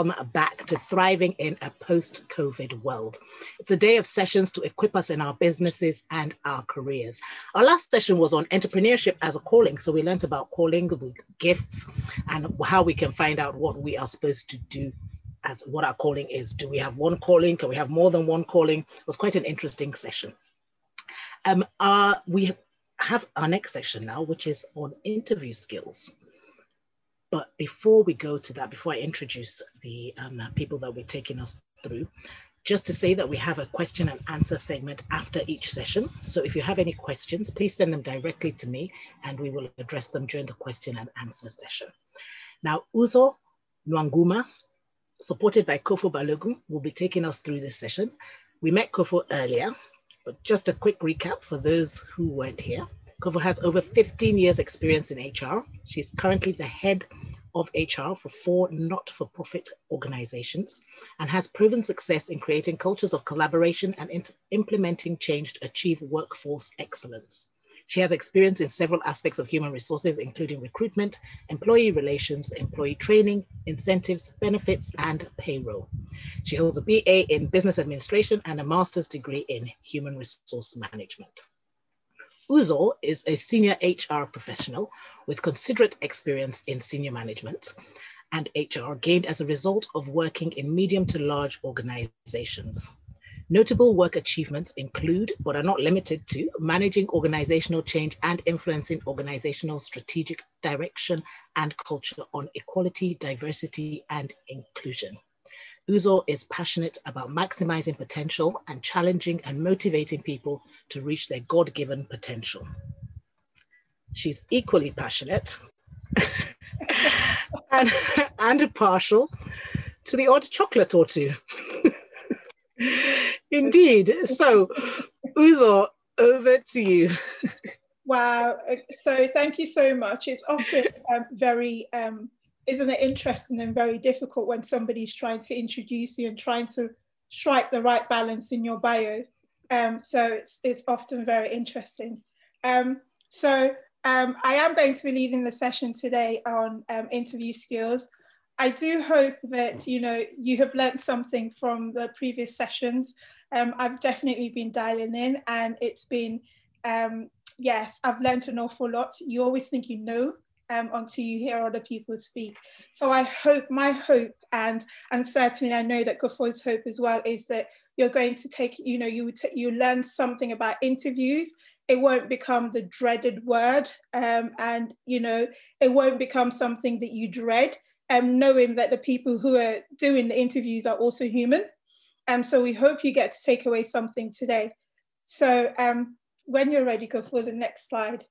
Welcome back to Thriving in a Post COVID World. It's a day of sessions to equip us in our businesses and our careers. Our last session was on entrepreneurship as a calling. So we learned about calling, gifts, and how we can find out what we are supposed to do as what our calling is. Do we have one calling? Can we have more than one calling? It was quite an interesting session. Um, uh, we have our next session now, which is on interview skills. But before we go to that, before I introduce the um, people that we're taking us through, just to say that we have a question and answer segment after each session. So if you have any questions, please send them directly to me and we will address them during the question and answer session. Now, Uzo Nwanguma, supported by Kofo Balogun, will be taking us through this session. We met Kofo earlier, but just a quick recap for those who weren't here. Kofo has over 15 years experience in HR. She's currently the head of HR for four not-for-profit organizations and has proven success in creating cultures of collaboration and implementing change to achieve workforce excellence. She has experience in several aspects of human resources, including recruitment, employee relations, employee training, incentives, benefits, and payroll. She holds a BA in business administration and a master's degree in human resource management. Uzo is a senior HR professional with considerate experience in senior management and HR gained as a result of working in medium to large organizations. Notable work achievements include, but are not limited to, managing organizational change and influencing organizational strategic direction and culture on equality, diversity, and inclusion. Uzo is passionate about maximizing potential and challenging and motivating people to reach their God given potential. She's equally passionate and, and partial to the odd chocolate or two. Indeed. So, Uzo, over to you. wow. So, thank you so much. It's often um, very um, isn't it interesting and very difficult when somebody's trying to introduce you and trying to strike the right balance in your bio? Um, so it's, it's often very interesting. Um, so um, I am going to be leading the session today on um, interview skills. I do hope that you know you have learned something from the previous sessions. Um, I've definitely been dialing in, and it's been um, yes, I've learned an awful lot. You always think you know, um, until you hear other people speak. So I hope, my hope, and and certainly I know that Kofo's hope as well is that you're going to take, you know, you you learn something about interviews. It won't become the dreaded word, um, and you know, it won't become something that you dread. Um, knowing that the people who are doing the interviews are also human. And um, so we hope you get to take away something today. So um, when you're ready, go for the next slide.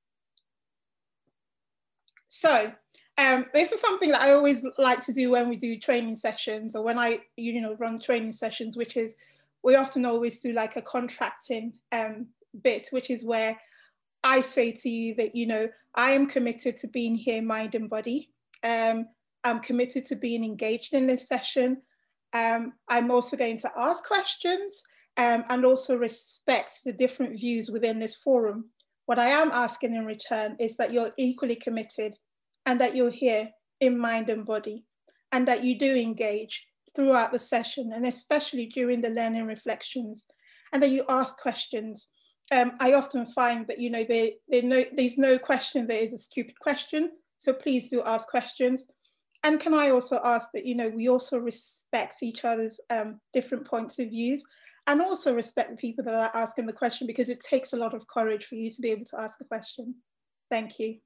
So um, this is something that I always like to do when we do training sessions or when I, you know, run training sessions, which is we often always do like a contracting um, bit, which is where I say to you that, you know, I am committed to being here, mind and body. Um, I'm committed to being engaged in this session. Um, I'm also going to ask questions um, and also respect the different views within this forum. What I am asking in return is that you're equally committed and that you're here in mind and body and that you do engage throughout the session and especially during the learning reflections and that you ask questions. Um, I often find that, you know, they, they no, there's no question that is a stupid question. So please do ask questions. And can I also ask that, you know, we also respect each other's um, different points of views and also respect the people that are asking the question because it takes a lot of courage for you to be able to ask a question. Thank you.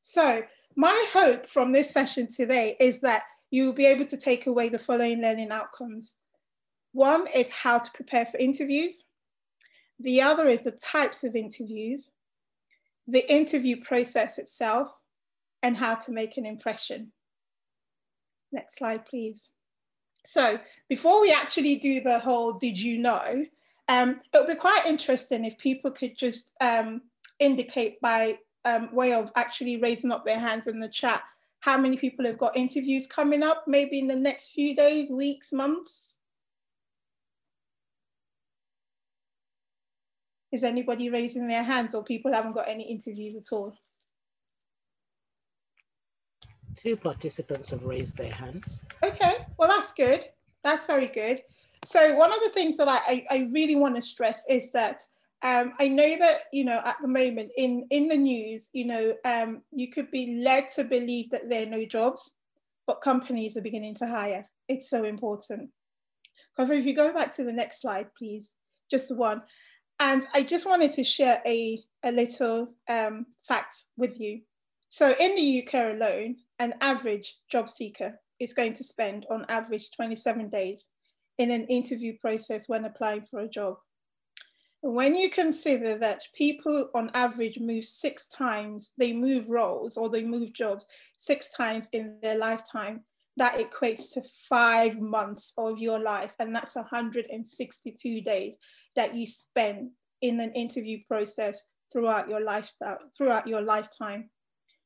So my hope from this session today is that you will be able to take away the following learning outcomes. One is how to prepare for interviews. The other is the types of interviews, the interview process itself, and how to make an impression. Next slide, please. So before we actually do the whole did you know, um, it would be quite interesting if people could just um, indicate by um, way of actually raising up their hands in the chat how many people have got interviews coming up, maybe in the next few days, weeks, months. Is anybody raising their hands or people haven't got any interviews at all? Two participants have raised their hands. Okay, well, that's good. That's very good. So one of the things that I, I, I really want to stress is that um, I know that you know at the moment in in the news, you know, um, you could be led to believe that there are no jobs, but companies are beginning to hire. It's so important. Because if you go back to the next slide, please, just the one. And I just wanted to share a, a little um, fact with you. So in the UK alone, an average job seeker is going to spend on average 27 days in an interview process when applying for a job. When you consider that people on average move six times, they move roles or they move jobs six times in their lifetime, that equates to five months of your life. And that's 162 days that you spend in an interview process throughout your lifestyle, throughout your lifetime.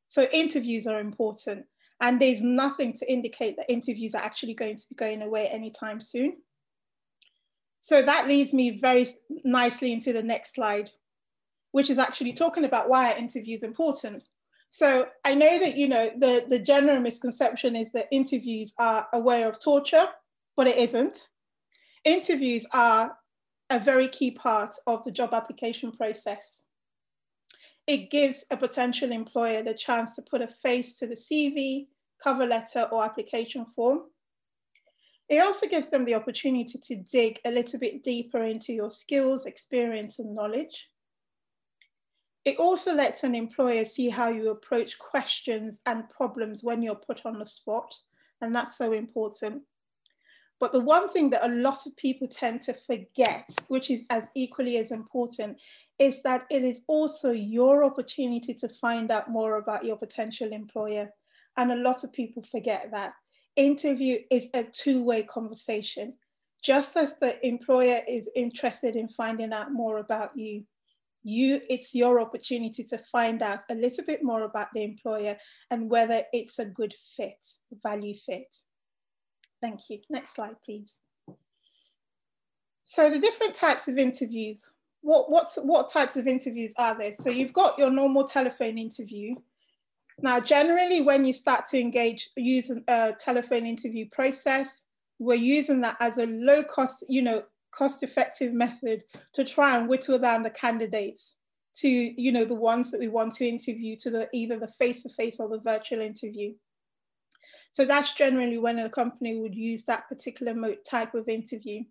So interviews are important. And there's nothing to indicate that interviews are actually going to be going away anytime soon. So that leads me very nicely into the next slide, which is actually talking about why are interviews important. So I know that, you know, the, the general misconception is that interviews are a way of torture, but it isn't. Interviews are a very key part of the job application process. It gives a potential employer the chance to put a face to the CV, cover letter, or application form. It also gives them the opportunity to dig a little bit deeper into your skills, experience, and knowledge. It also lets an employer see how you approach questions and problems when you're put on the spot, and that's so important. But the one thing that a lot of people tend to forget, which is as equally as important, is that it is also your opportunity to find out more about your potential employer. And a lot of people forget that. Interview is a two way conversation. Just as the employer is interested in finding out more about you, you it's your opportunity to find out a little bit more about the employer and whether it's a good fit, value fit. Thank you. Next slide, please. So the different types of interviews, what, what, what types of interviews are there? So you've got your normal telephone interview. Now, generally when you start to engage, use a telephone interview process, we're using that as a low cost, you know, cost effective method to try and whittle down the candidates to, you know, the ones that we want to interview to the either the face-to-face -face or the virtual interview. So that's generally when a company would use that particular type of interview.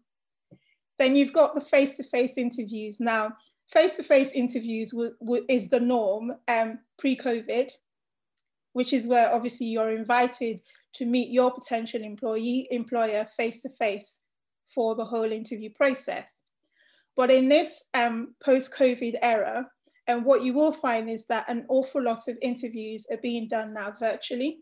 Then you've got the face-to-face interviews. Now, face-to-face interviews is the norm um, pre-COVID, which is where obviously you're invited to meet your potential employee employer face-to-face for the whole interview process. But in this um, post-COVID era, and what you will find is that an awful lot of interviews are being done now virtually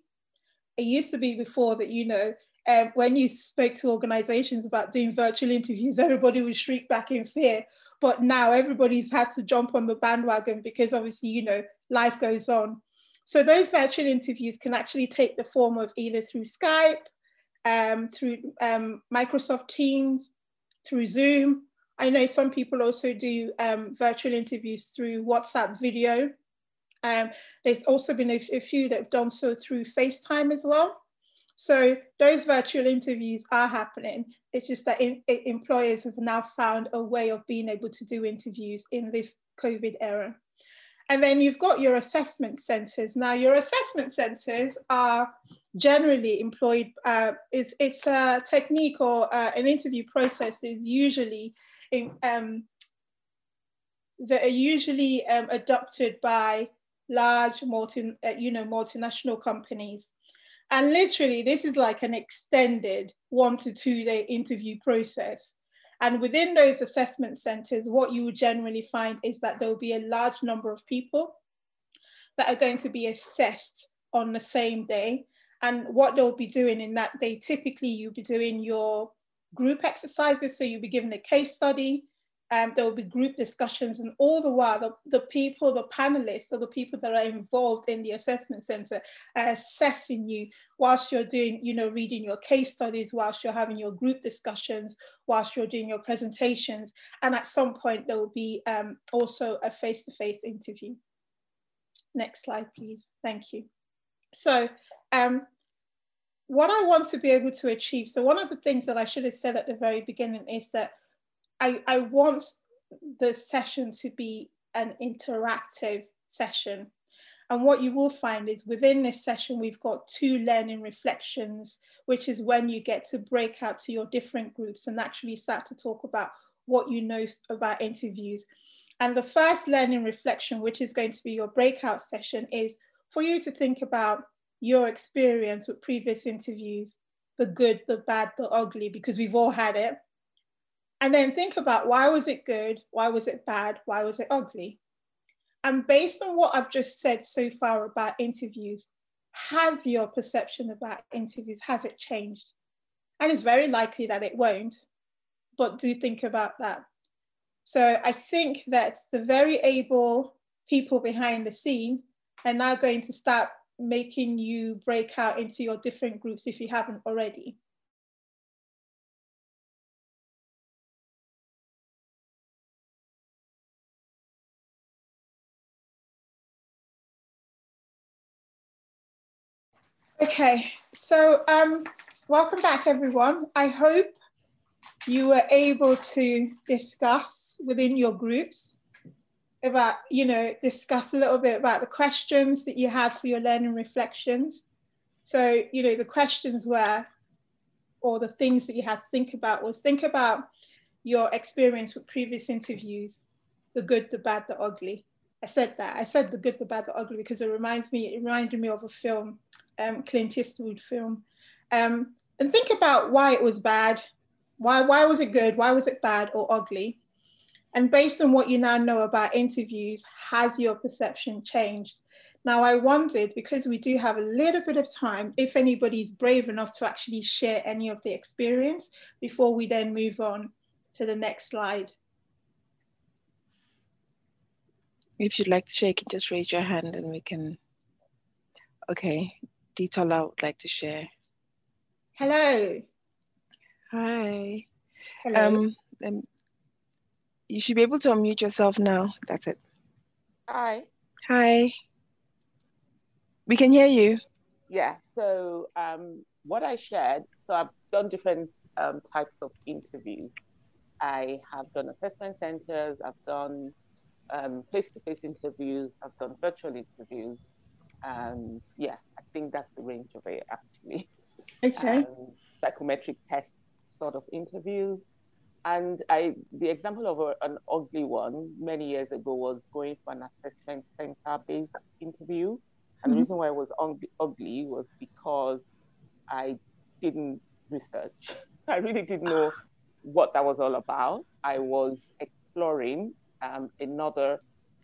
it used to be before that, you know, um, when you spoke to organizations about doing virtual interviews, everybody would shriek back in fear. But now everybody's had to jump on the bandwagon because obviously, you know, life goes on. So those virtual interviews can actually take the form of either through Skype, um, through um, Microsoft Teams, through Zoom. I know some people also do um, virtual interviews through WhatsApp video. Um, there's also been a, a few that have done so through FaceTime as well. So those virtual interviews are happening. It's just that in, in, employers have now found a way of being able to do interviews in this COVID era. And then you've got your assessment centers. Now your assessment centers are generally employed, uh, it's, it's a technique or uh, an interview process is usually in, um, that are usually um, adopted by large multi, uh, you know, multinational companies. And literally, this is like an extended one to two day interview process. And within those assessment centers, what you would generally find is that there will be a large number of people that are going to be assessed on the same day. And what they'll be doing in that day, typically you'll be doing your group exercises. So you'll be given a case study, um, there will be group discussions and all the while the, the people, the panelists or the people that are involved in the assessment center are assessing you whilst you're doing, you know, reading your case studies, whilst you're having your group discussions, whilst you're doing your presentations. And at some point there will be um, also a face-to-face -face interview. Next slide, please. Thank you. So um, what I want to be able to achieve, so one of the things that I should have said at the very beginning is that I, I want the session to be an interactive session. And what you will find is within this session, we've got two learning reflections, which is when you get to break out to your different groups and actually start to talk about what you know about interviews. And the first learning reflection, which is going to be your breakout session, is for you to think about your experience with previous interviews, the good, the bad, the ugly, because we've all had it. And then think about why was it good? Why was it bad? Why was it ugly? And based on what I've just said so far about interviews, has your perception about interviews, has it changed? And it's very likely that it won't, but do think about that. So I think that the very able people behind the scene are now going to start making you break out into your different groups if you haven't already. Okay, so um, welcome back everyone. I hope you were able to discuss within your groups about, you know, discuss a little bit about the questions that you had for your learning reflections. So, you know, the questions were, or the things that you had to think about was think about your experience with previous interviews, the good, the bad, the ugly. I said that. I said the good, the bad, the ugly because it reminds me, it reminded me of a film um, Clint Eastwood film. Um, and think about why it was bad. Why, why was it good? Why was it bad or ugly? And based on what you now know about interviews, has your perception changed? Now, I wondered, because we do have a little bit of time, if anybody's brave enough to actually share any of the experience before we then move on to the next slide. If you'd like to share, you can just raise your hand and we can. Okay, detail I would like to share. Hello. Hi. Hello. Um, um, you should be able to unmute yourself now. That's it. Hi. Hi. We can hear you. Yeah. So um, what I shared, so I've done different um, types of interviews. I have done assessment centers. I've done um, face-to-face interviews. I've done virtual interviews. And yeah, I think that's the range of it actually. Okay. Um, psychometric test sort of interviews. And I, the example of a, an ugly one many years ago was going for an assessment center based interview. And mm-hmm. the reason why it was ugly was because I didn't research. I really didn't know what that was all about. I was exploring um, another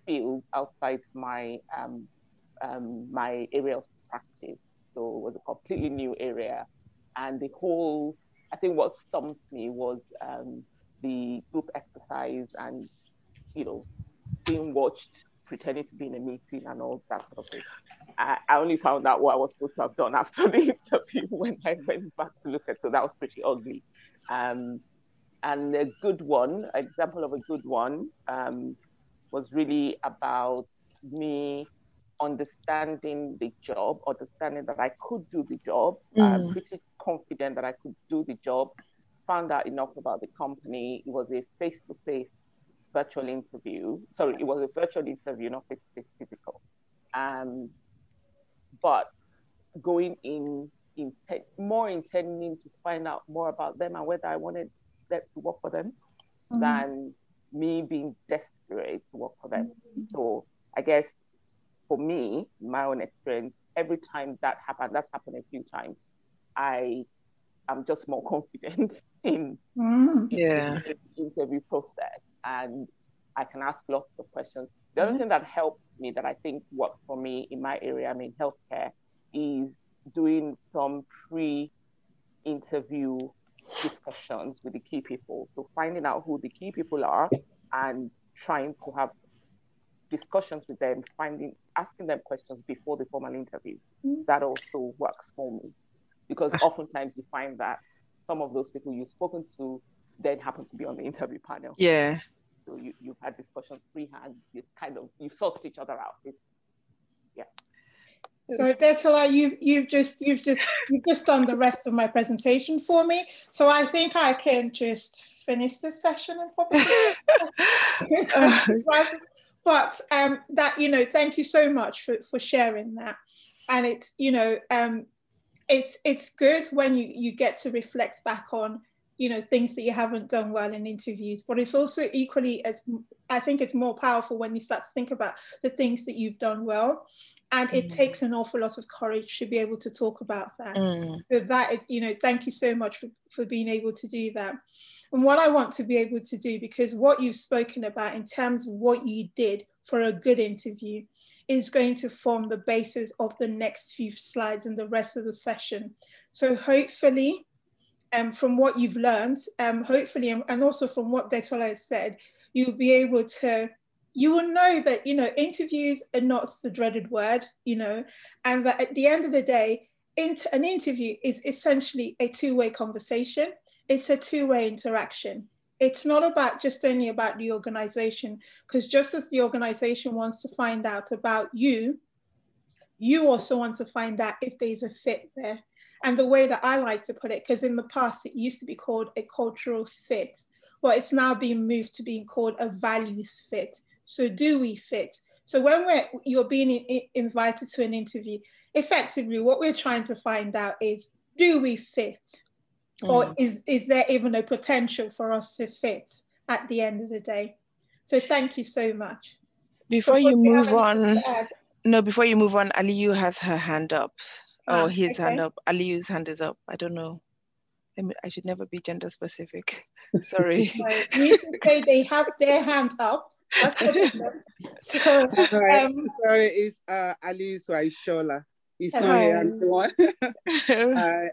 field outside my um, um, my area of practice. So it was a completely new area. And the whole, I think what stumped me was um, the group exercise and, you know, being watched, pretending to be in a meeting and all that sort of thing. I, I only found out what I was supposed to have done after the interview when I went back to look at. So that was pretty ugly. Um, and a good one, example of a good one, um, was really about me understanding the job, understanding that I could do the job. Mm. I'm pretty confident that I could do the job. Found out enough about the company. It was a face-to-face virtual interview. Sorry, it was a virtual interview, not face-to-face physical. Um, but going in, in more intending to find out more about them and whether I wanted that to work for them mm. than me being desperate to work for them. Mm. So I guess for me, my own experience, every time that happened, that's happened a few times, I am just more confident in, mm, yeah. in the interview process and I can ask lots of questions. The other mm thing that helped me that I think works for me in my area, I mean healthcare, is doing some pre-interview discussions with the key people. So finding out who the key people are and trying to have discussions with them, finding asking them questions before the formal interview. Mm-hmm. That also works for me. Because oftentimes you find that some of those people you've spoken to then happen to be on the interview panel. Yeah. So you, you've had discussions freehand, you kind of you've sourced each other out. It's, yeah. So Detola, you've you've just you've just you've just done the rest of my presentation for me. So I think I can just finish this session and probably. but um, that you know, thank you so much for for sharing that, and it's you know um, it's it's good when you you get to reflect back on you know things that you haven't done well in interviews but it's also equally as i think it's more powerful when you start to think about the things that you've done well and mm. it takes an awful lot of courage to be able to talk about that mm. so that is you know thank you so much for, for being able to do that and what i want to be able to do because what you've spoken about in terms of what you did for a good interview is going to form the basis of the next few slides and the rest of the session so hopefully um, from what you've learned, um, hopefully, and also from what Detola has said, you'll be able to, you will know that, you know, interviews are not the dreaded word, you know, and that at the end of the day, an interview is essentially a two-way conversation. It's a two-way interaction. It's not about just only about the organization, because just as the organization wants to find out about you, you also want to find out if there's a fit there and the way that I like to put it, because in the past it used to be called a cultural fit, well, it's now being moved to being called a values fit. So do we fit? So when we're you're being in, invited to an interview, effectively what we're trying to find out is do we fit? Mm. Or is, is there even a potential for us to fit at the end of the day? So thank you so much. Before you move on, no, before you move on, Aliyu has her hand up. Oh, ah, his okay. hand up. Aliyu's hand is up. I don't know. I, mean, I should never be gender specific. Sorry. you say they have their hand up. so, sorry, um, sorry, it's uh, Ali Swaishola. It's not here anymore. uh,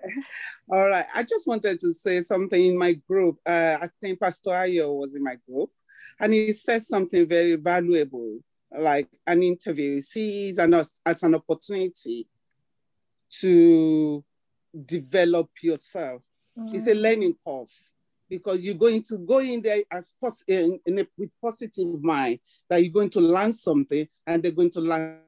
all right. I just wanted to say something in my group. Uh, I think Pastor Ayo was in my group, and he said something very valuable, like an interview. He sees an, as an opportunity to develop yourself. Mm. It's a mm. learning curve because you're going to go in there as pos- in, in a, with positive mind that you're going to learn something and they're going to learn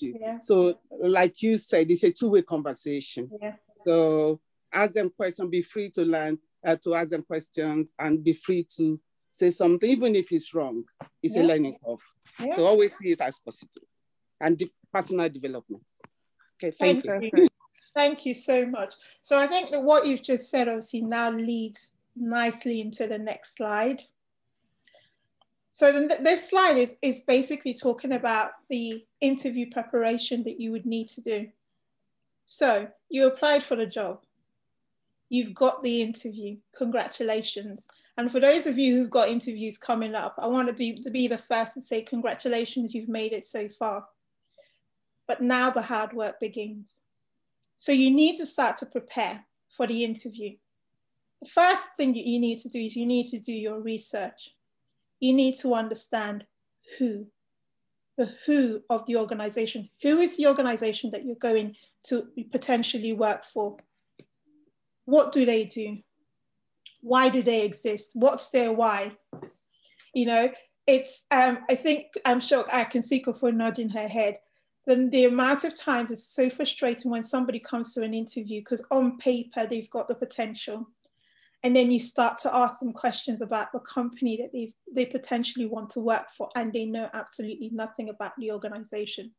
you. Yeah. So, like you said, it's a two-way conversation. Yeah. So, ask them questions, be free to learn, uh, to ask them questions, and be free to say something, even if it's wrong. It's yeah. a learning curve. So, always see it as positive and de- personal development. Okay, thank, thank you. you. Thank you so much. So I think that what you've just said obviously now leads nicely into the next slide. So the, this slide is, is basically talking about the interview preparation that you would need to do. So you applied for the job. You've got the interview. Congratulations. And for those of you who've got interviews coming up, I want to be, to be the first to say congratulations, you've made it so far but now the hard work begins. So you need to start to prepare for the interview. The first thing that you need to do is you need to do your research. You need to understand who, the who of the organization. Who is the organization that you're going to potentially work for? What do they do? Why do they exist? What's their why? You know, it's, um, I think, I'm sure I can see Kofo nodding her head then the amount of times is so frustrating when somebody comes to an interview because on paper they've got the potential. And then you start to ask them questions about the company that they they potentially want to work for and they know absolutely nothing about the organization.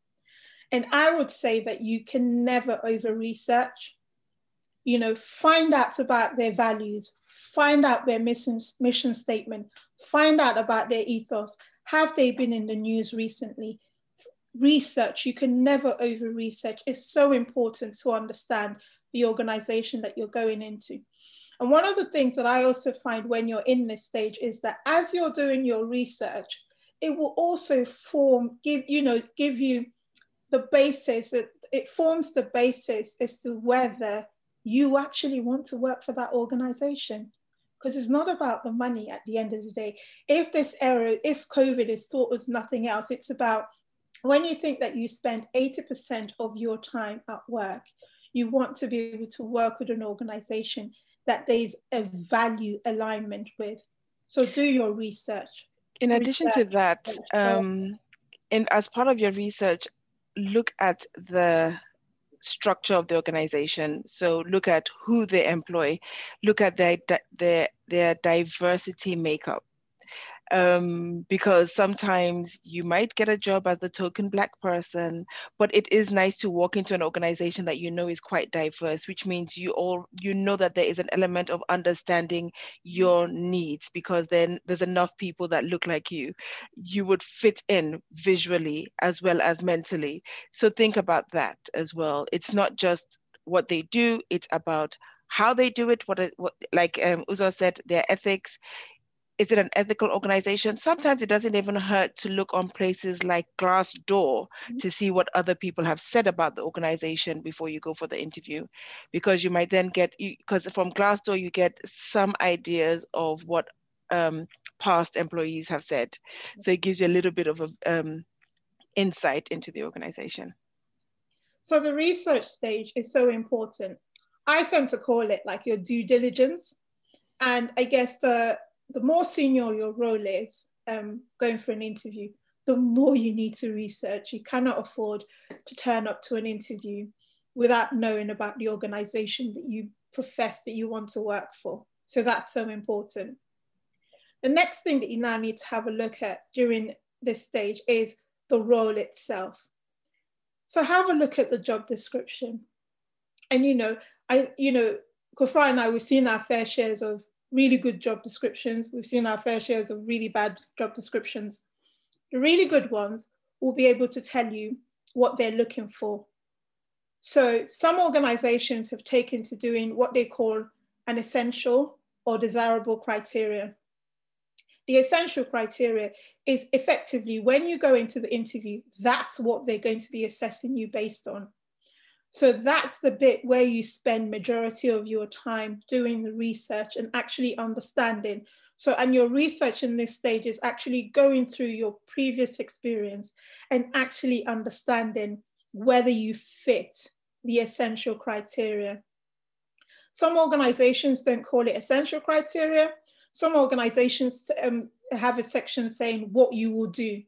And i would say that you can never over research you know find out about their values find out their mission, mission statement find out about their ethos. Have they been in the news recently research, you can never over research. It's so important to understand the organization that you're going into. And one of the things that I also find when you're in this stage is that as you're doing your research, it will also form, give, you know, give you the basis that it forms the basis as to whether you actually want to work for that organization because it's not about the money at the end of the day. If this era, if COVID is thought as nothing else, it's about when you think that you spend 80% of your time at work, you want to be able to work with an organization that there's a value alignment with. So do your research. In addition research. to that, um, and as part of your research, look at the structure of the organization. So look at who they employ, look at their their their diversity makeup um, because sometimes you might get a job as the token black person, but it is nice to walk into an organization that you know is quite diverse, which means you all you know that there is an element of understanding your needs because then there's enough people that look like you. You would fit in visually as well as mentally. So think about that as well. It's not just what they do, it's about how they do it, what, what like um, Uzo said, their ethics, is it an ethical organization? Sometimes it doesn't even hurt to look on places like Glassdoor mm-hmm. to see what other people have said about the organization before you go for the interview, because you might then get because from Glassdoor you get some ideas of what um, past employees have said, so it gives you a little bit of a um, insight into the organization. So the research stage is so important. I tend to call it like your due diligence, and I guess the the more senior your role is um, going for an interview, the more you need to research. You cannot afford to turn up to an interview without knowing about the organization that you profess that you want to work for. So that's so important. The next thing that you now need to have a look at during this stage is the role itself. So have a look at the job description. And you know, I, you know, Kofo and I, we've seen our fair shares of really good job descriptions. We've seen our fair shares of really bad job descriptions. The really good ones will be able to tell you what they're looking for. So some organizations have taken to doing what they call an essential or desirable criteria. The essential criteria is effectively when you go into the interview, that's what they're going to be assessing you based on. So that's the bit where you spend majority of your time doing the research and actually understanding. So, and your research in this stage is actually going through your previous experience and actually understanding whether you fit the essential criteria. Some organizations don't call it essential criteria. Some organizations um, have a section saying what you will do.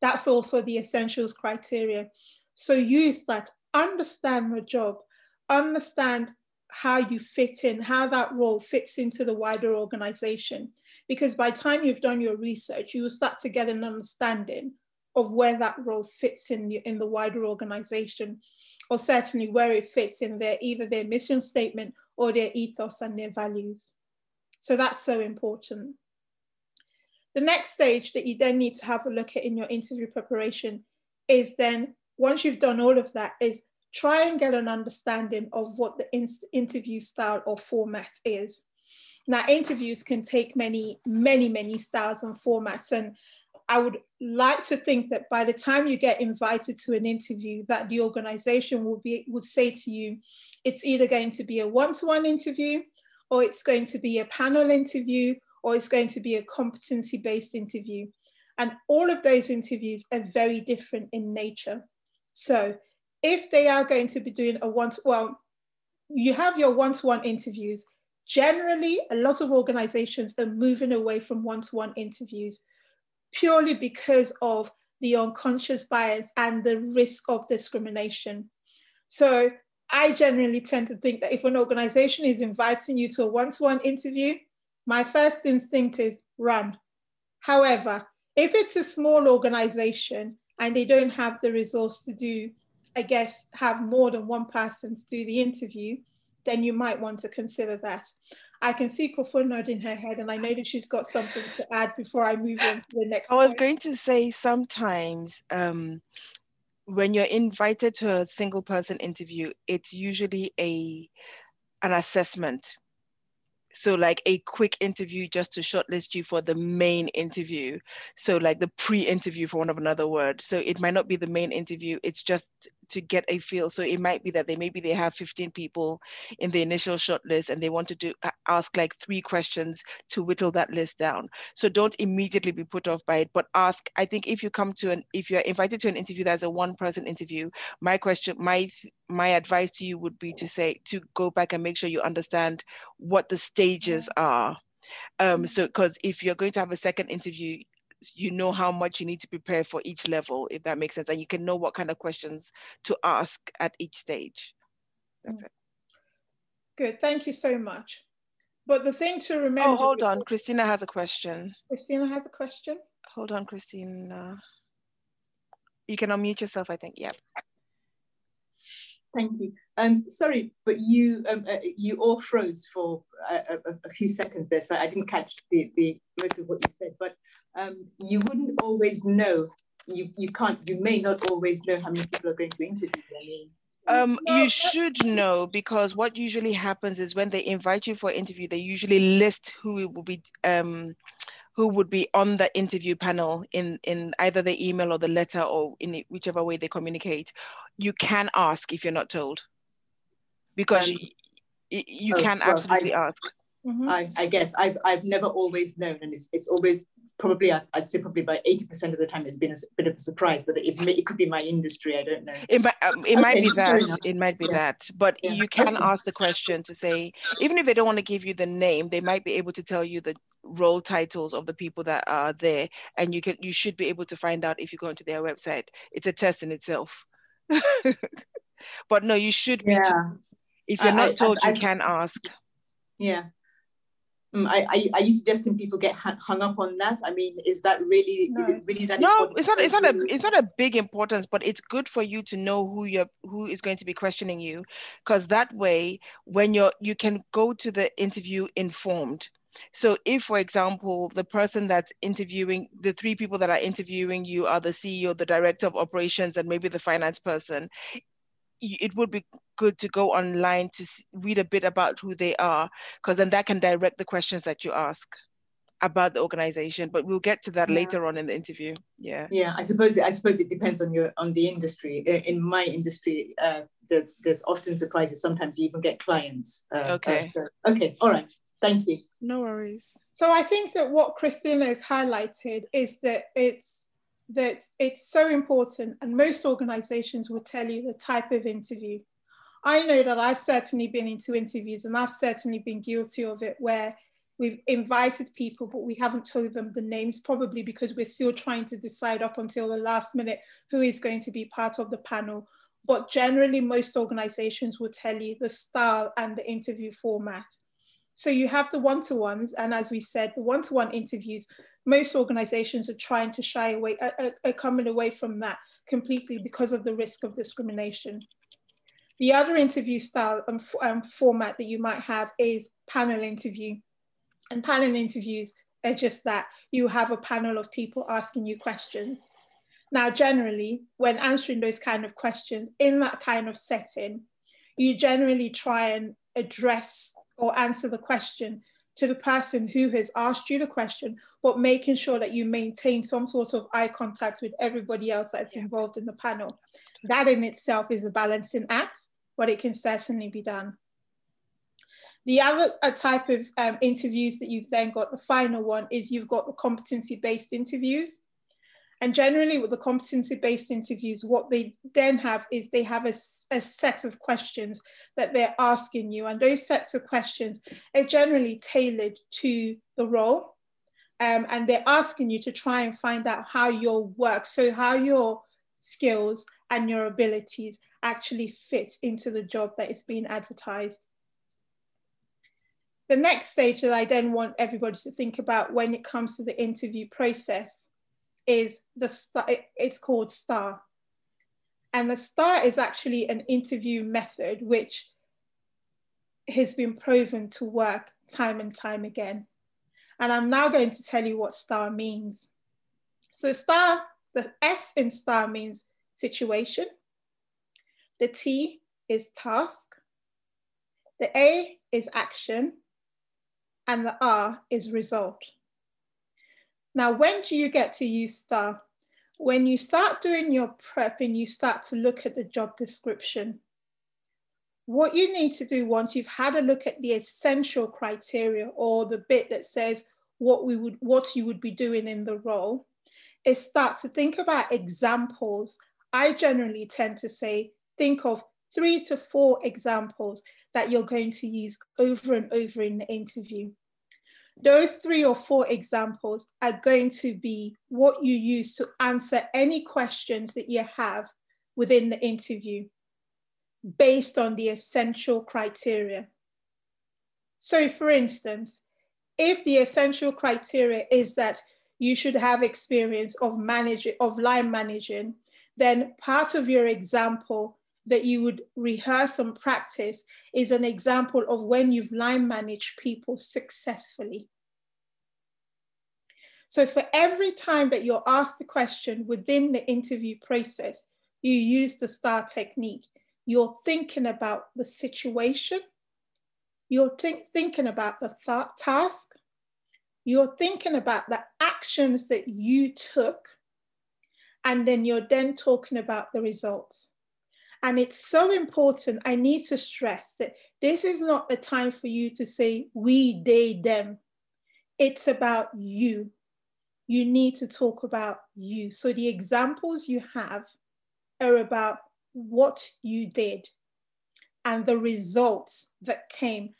That's also the essentials criteria. So use that understand the job, understand how you fit in, how that role fits into the wider organization. Because by the time you've done your research, you will start to get an understanding of where that role fits in the, in the wider organization, or certainly where it fits in their either their mission statement or their ethos and their values. So that's so important. The next stage that you then need to have a look at in your interview preparation is then once you've done all of that, is try and get an understanding of what the in interview style or format is. Now, interviews can take many, many, many styles and formats. And I would like to think that by the time you get invited to an interview, that the organization will be would say to you, it's either going to be a one-to-one interview, or it's going to be a panel interview, or it's going to be a competency-based interview. And all of those interviews are very different in nature. So if they are going to be doing a one to well, you have your one to one interviews. Generally, a lot of organizations are moving away from one to one interviews purely because of the unconscious bias and the risk of discrimination. So I generally tend to think that if an organization is inviting you to a one to one interview, my first instinct is run. However, if it's a small organization and they don't have the resource to do, I guess, have more than one person to do the interview, then you might want to consider that. I can see Kofo nodding her head, and I know that she's got something to add before I move on to the next. I was point. going to say sometimes um, when you're invited to a single person interview, it's usually a an assessment so like a quick interview just to shortlist you for the main interview. So like the pre-interview for one of another word. So it might not be the main interview it's just to get a feel. So it might be that they maybe they have 15 people in the initial shortlist and they want to do ask like three questions to whittle that list down. So don't immediately be put off by it, but ask. I think if you come to an if you're invited to an interview that's a one-person interview, my question, my my advice to you would be to say to go back and make sure you understand what the stages are. Um, so because if you're going to have a second interview, you know how much you need to prepare for each level, if that makes sense, and you can know what kind of questions to ask at each stage. That's it. Good, thank you so much. But the thing to remember- Oh, hold on, Christina has a question. Christina has a question? Hold on, Christina. You can unmute yourself, I think, yeah. Thank you. Um, sorry, but you um, uh, you all froze for a, a, a, few seconds there, so I didn't catch the, the most of what you said. But um, you wouldn't always know. You you can't. You may not always know how many people are going to interview. I mean, um, you should know because what usually happens is when they invite you for an interview, they usually list who will be um, who would be on the interview panel in in either the email or the letter or in whichever way they communicate. You can ask if you're not told, because um, you, you oh, can absolutely I, ask. Mm-hmm. I, I guess I've I've never always known, and it's it's always probably I'd say probably about 80% of the time it's been a bit of a surprise, but it, may, it could be my industry. I don't know. It, might, um, it okay, might be that. It might be yeah. that. But yeah. you can okay. ask the question to say, even if they don't want to give you the name, they might be able to tell you the role titles of the people that are there. And you can you should be able to find out if you go into their website. It's a test in itself. but no, you should be. Yeah. If you're not I, told, I, you can ask. Yeah. Um, I, I, are you suggesting people get hung up on that? I mean, is that really no. is it really that? Important? No, it's not. It's not a. It's not a big importance, but it's good for you to know who you're who is going to be questioning you, because that way, when you're you can go to the interview informed. So if, for example, the person that's interviewing, the three people that are interviewing you are the CEO, the director of operations, and maybe the finance person, it would be good to go online to read a bit about who they are, because then that can direct the questions that you ask about the organization but we'll get to that yeah. later on in the interview. Yeah. Yeah i suppose i suppose it depends on your on the industry. In my industry uh, the, there's often surprises. Sometimes you even get clients uh, okay. uh, so, okay all right. Thank you. No worries. So i think that what christina has highlighted is that it's that it's so important, and most organizations will tell you the type of interview. I know that I've certainly been into interviews and I've certainly been guilty of it where we've invited people, but we haven't told them the names, probably because we're still trying to decide up until the last minute who is going to be part of the panel. But generally, most organizations will tell you the style and the interview format. So you have the one-to-ones, and as we said, the one-to-one interviews, most organizations are trying to shy away, are, are coming away from that completely because of the risk of discrimination. The other interview style and um, format that you might have is panel interview. And panel interviews are just that you have a panel of people asking you questions. Now, generally, when answering those kind of questions in that kind of setting, you generally try and address or answer the question to the person who has asked you the question, but making sure that you maintain some sort of eye contact with everybody else that's yeah. involved in the panel. That in itself is a balancing act, but it can certainly be done. The other type of um, interviews that you've then got, the final one, is you've got the competency-based interviews. And generally with the competency-based interviews, what they then have is they have a, a, set of questions that they're asking you. And those sets of questions are generally tailored to the role. Um, and they're asking you to try and find out how your work, so how your skills and your abilities actually fit into the job that is being advertised. The next stage that I then want everybody to think about when it comes to the interview process is the star, it's called STAR. And the STAR is actually an interview method which has been proven to work time and time again. And I'm now going to tell you what STAR means. So STAR, the S in STAR means situation. The T is task. The A is action. And the R is result. Now, when do you get to use STAR? when you start doing your prep and you start to look at the job description, what you need to do once you've had a look at the essential criteria or the bit that says what we would what you would be doing in the role is start to think about examples. I generally tend to say think of three to four examples that you're going to use over and over in the interview. Those three or four examples are going to be what you use to answer any questions that you have within the interview based on the essential criteria. So for instance, if the essential criteria is that you should have experience of managing of line managing, then part of your example that you would rehearse and practice is an example of when you've line managed people successfully. So for every time that you're asked the question within the interview process, you use the STAR technique. You're thinking about the situation, you're think, thinking about the th task, you're thinking about the actions that you took, and then you're then talking about the results. And it's so important. I need to stress that this is not the time for you to say we, they, them. It's about you. You need to talk about you. So the examples you have are about what you did and the results that came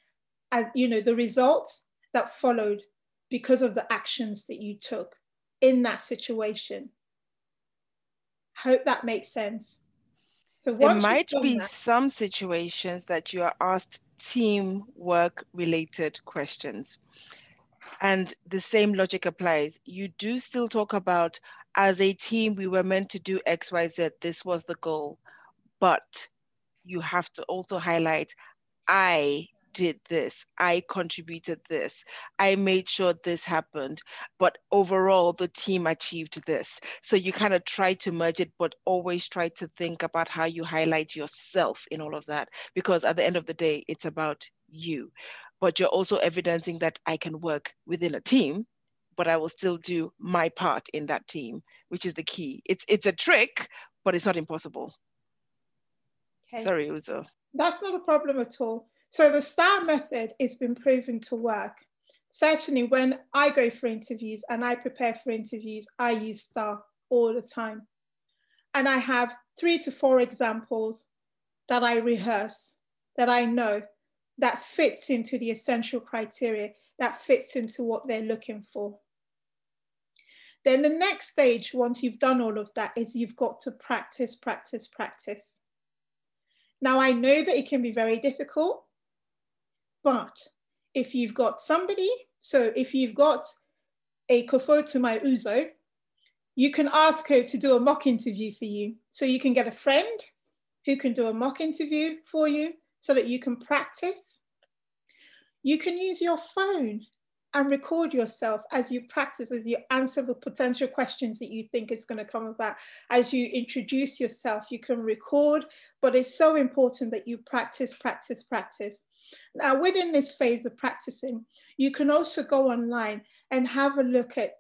as you know the results that followed because of the actions that you took in that situation hope that makes sense so there might be that, some situations that you are asked teamwork related questions. And the same logic applies. You do still talk about as a team, we were meant to do X, Y, Z. This was the goal. But you have to also highlight I did this, I contributed this, I made sure this happened, but overall the team achieved this. So you kind of try to merge it, but always try to think about how you highlight yourself in all of that, because at the end of the day, it's about you. But you're also evidencing that I can work within a team, but I will still do my part in that team, which is the key. It's it's a trick, but it's not impossible. Okay. Sorry, Uzo. That's not a problem at all. So the STAR method has been proven to work. Certainly when I go for interviews and I prepare for interviews, I use STAR all the time. And I have three to four examples that I rehearse, that I know, that fits into the essential criteria, that fits into what they're looking for. Then the next stage, once you've done all of that, is you've got to practice, practice, practice. Now, I know that it can be very difficult. But if you've got somebody, so if you've got a Kofo to my Uzo, you can ask her to do a mock interview for you. So you can get a friend who can do a mock interview for you so that you can practice. You can use your phone and record yourself as you practice, as you answer the potential questions that you think is going to come about. As you introduce yourself, you can record, but it's so important that you practice, practice, practice. Now, within this phase of practicing, you can also go online and have a look at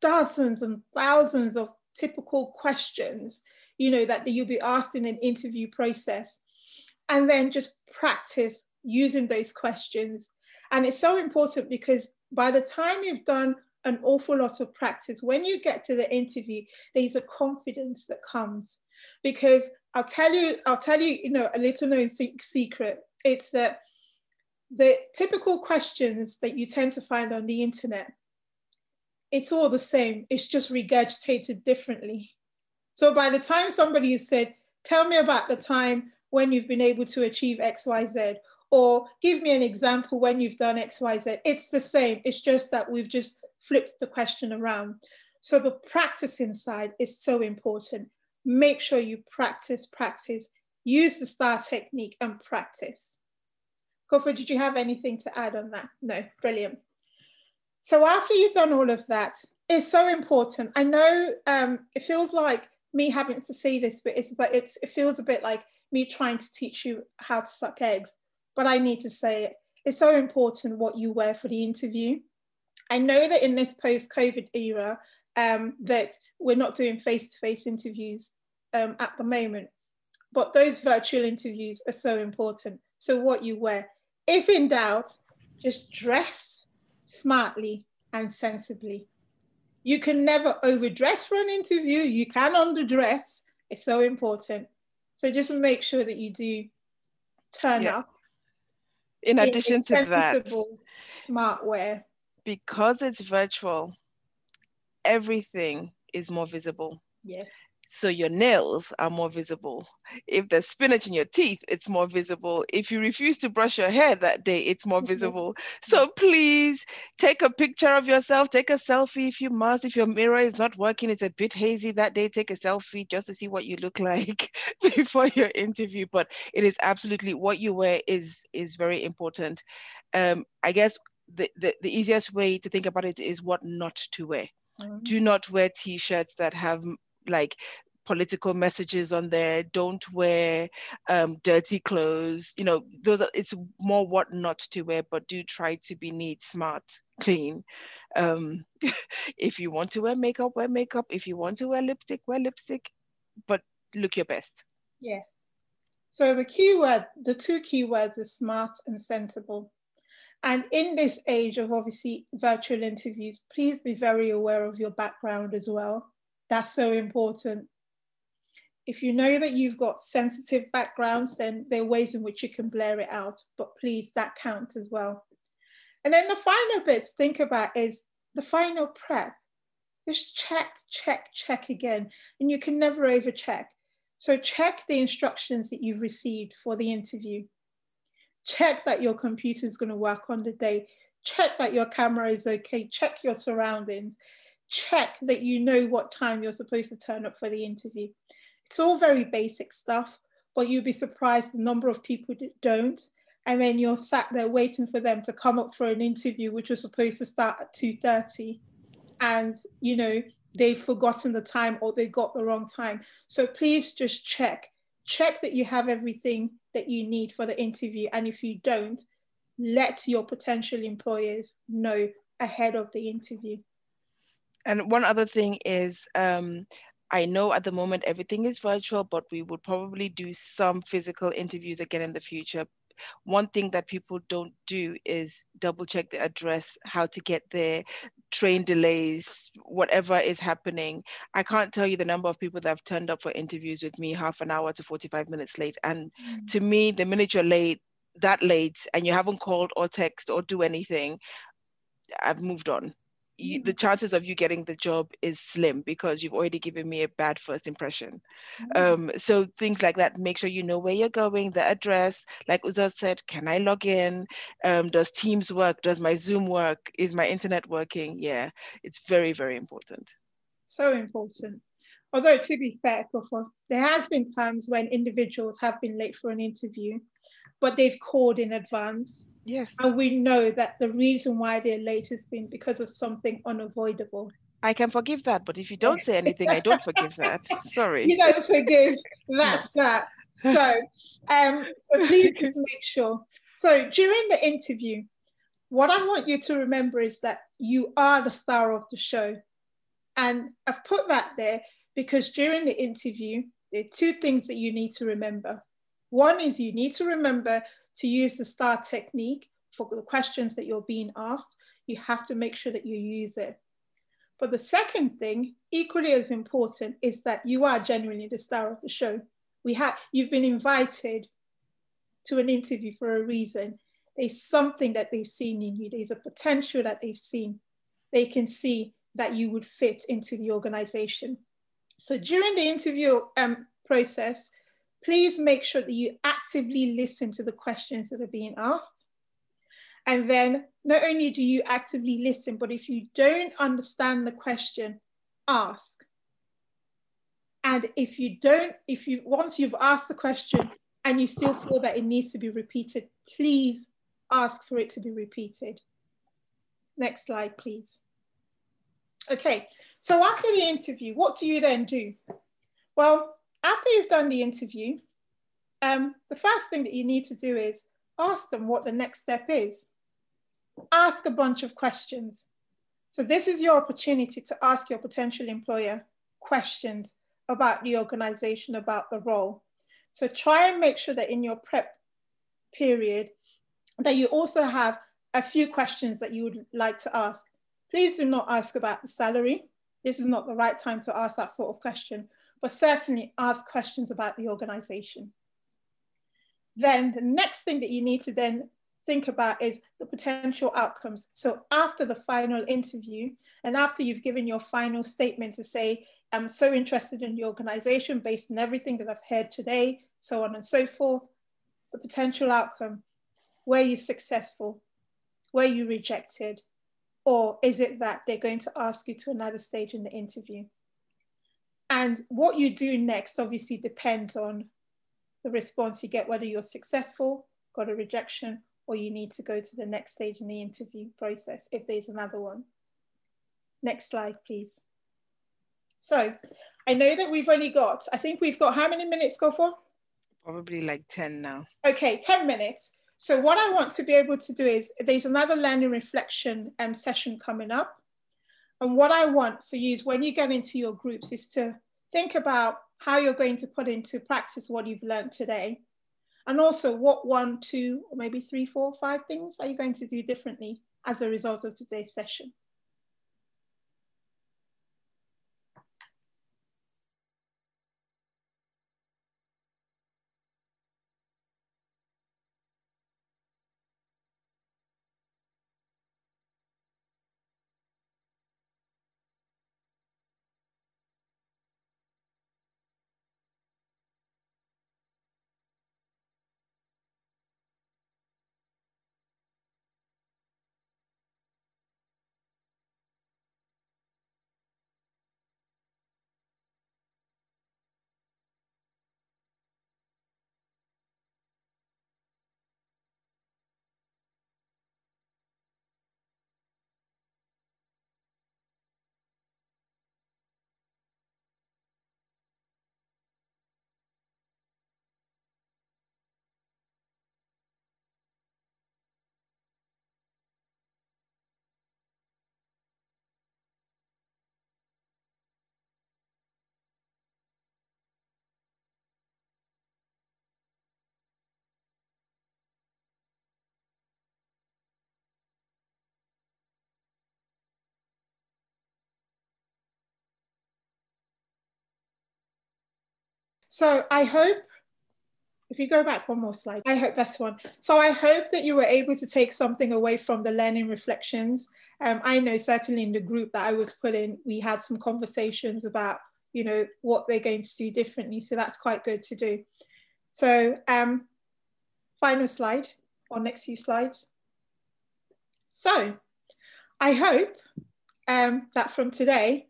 dozens and thousands of typical questions, you know, that you'll be asked in an interview process, and then just practice using those questions. And it's so important because by the time you've done an awful lot of practice, when you get to the interview, there's a confidence that comes. Because I'll tell you, I'll tell you, you know, a little known secret. It's that the typical questions that you tend to find on the internet, it's all the same. It's just regurgitated differently. So by the time somebody has said, tell me about the time when you've been able to achieve X, Y, Z, or give me an example when you've done X, Y, Z, it's the same. It's just that we've just flipped the question around. So the practice inside is so important. Make sure you practice, practice, use the STAR technique and practice. Kofo, did you have anything to add on that? No, brilliant. So after you've done all of that, it's so important. I know um, it feels like me having to say this, but it's but it's it feels a bit like me trying to teach you how to suck eggs. But I need to say it. It's so important what you wear for the interview. I know that in this post-COVID era, um, that we're not doing face-to-face interviews um, at the moment, but those virtual interviews are so important. So what you wear, if in doubt, just dress smartly and sensibly. You can never overdress for an interview. You can underdress. It's so important. So just make sure that you do turn yeah. up. In addition to that, smart wear. Because it's virtual, everything is more visible. Yeah. So your nails are more visible. If there's spinach in your teeth, it's more visible. If you refuse to brush your hair that day, it's more visible. So please take a picture of yourself, take a selfie if you must. If your mirror is not working, it's a bit hazy that day, take a selfie just to see what you look like before your interview. But it is absolutely what you wear is is very important. Um, I guess the, the, the easiest way to think about it is what not to wear. Mm-hmm. Do not wear t-shirts that have like political messages on there. Don't wear um, dirty clothes. You know those are it's more what not to wear but do try to be neat smart clean. Um, if you want to wear makeup wear makeup. If you want to wear lipstick wear lipstick. But look your best. Yes. So the keyword the two keywords is smart and sensible. And in this age of obviously virtual interviews please be very aware of your background as well that's so important. If you know that you've got sensitive backgrounds, then there are ways in which you can blur it out, but please, that counts as well. And then the final bit to think about is the final prep. Just check, check, check again. And you can never over check. So check the instructions that you've received for the interview. Check that your computer is going to work on the day. Check that your camera is okay. Check your surroundings check that you know what time you're supposed to turn up for the interview. It's all very basic stuff, but you'd be surprised the number of people that don't. And then you're sat there waiting for them to come up for an interview, which was supposed to start at 2.30. And, you know, they've forgotten the time or they got the wrong time. So please just check. Check that you have everything that you need for the interview. And if you don't, let your potential employers know ahead of the interview. And one other thing is, um, I know at the moment everything is virtual, but we would probably do some physical interviews again in the future. One thing that people don't do is double check the address, how to get there, train delays, whatever is happening. I can't tell you the number of people that have turned up for interviews with me half an hour to 45 minutes late. And mm-hmm. to me, the minute you're late, that late, and you haven't called or text or do anything, I've moved on you, the chances of you getting the job is slim because you've already given me a bad first impression. Mm-hmm. Um, so things like that, make sure you know where you're going, the address. Like Uzo said, can I log in? Um, does Teams work? Does my Zoom work? Is my internet working? Yeah, it's very, very important. So important. Although to be fair, before there has been times when individuals have been late for an interview, but they've called in advance Yes. And we know that the reason why they're late has been because of something unavoidable. I can forgive that, but if you don't say anything, I don't forgive that. Sorry. You don't forgive. That's that. So, um, so please just make sure. So during the interview, what I want you to remember is that you are the star of the show. And I've put that there because during the interview, there are two things that you need to remember. One is you need to remember to use the STAR technique for the questions that you're being asked. You have to make sure that you use it. But the second thing, equally as important, is that you are genuinely the star of the show. We have you've been invited to an interview for a reason. There's something that they've seen in you. There's a potential that they've seen. They can see that you would fit into the organization. So during the interview um, process, please make sure that you actively listen to the questions that are being asked. And then not only do you actively listen, but if you don't understand the question, ask. And if you don't, if you once you've asked the question and you still feel that it needs to be repeated, please ask for it to be repeated. Next slide, please. Okay, so after the interview, what do you then do? Well, after you've done the interview, um, the first thing that you need to do is ask them what the next step is. Ask a bunch of questions. So this is your opportunity to ask your potential employer questions about the organization, about the role. So try and make sure that in your prep period, that you also have a few questions that you would like to ask. Please do not ask about the salary. This is not the right time to ask that sort of question, but certainly ask questions about the organization. Then the next thing that you need to then think about is the potential outcomes. So after the final interview and after you've given your final statement to say, I'm so interested in the organization based on everything that I've heard today, so on and so forth, the potential outcome, were you successful? Were you rejected? Or is it that they're going to ask you to another stage in the interview? And what you do next obviously depends on the response you get, whether you're successful, got a rejection, or you need to go to the next stage in the interview process if there's another one. Next slide, please. So I know that we've only got, I think we've got how many minutes go for? Probably like 10 now. Okay, 10 minutes. So what I want to be able to do is there's another learning reflection um, session coming up. And what I want for you is when you get into your groups is to think about how you're going to put into practice what you've learned today and also what one, two, or maybe three, four, five things are you going to do differently as a result of today's session? So I hope, if you go back one more slide, I hope that's one. So I hope that you were able to take something away from the learning reflections. Um, I know certainly in the group that I was put in, we had some conversations about, you know, what they're going to do differently. So that's quite good to do. So um, final slide or next few slides. So I hope um, that from today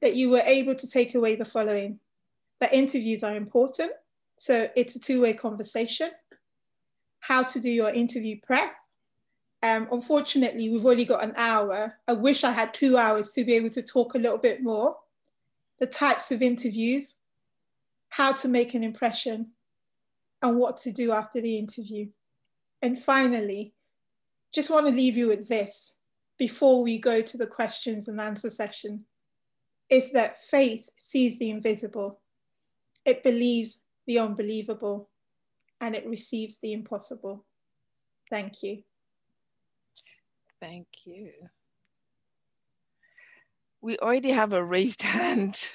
that you were able to take away the following that interviews are important. So it's a two way conversation. How to do your interview prep. Um, unfortunately, we've only got an hour. I wish I had two hours to be able to talk a little bit more. The types of interviews, how to make an impression, and what to do after the interview. And finally, just want to leave you with this before we go to the questions and answer session is that faith sees the invisible it believes the unbelievable and it receives the impossible. Thank you. Thank you. We already have a raised hand.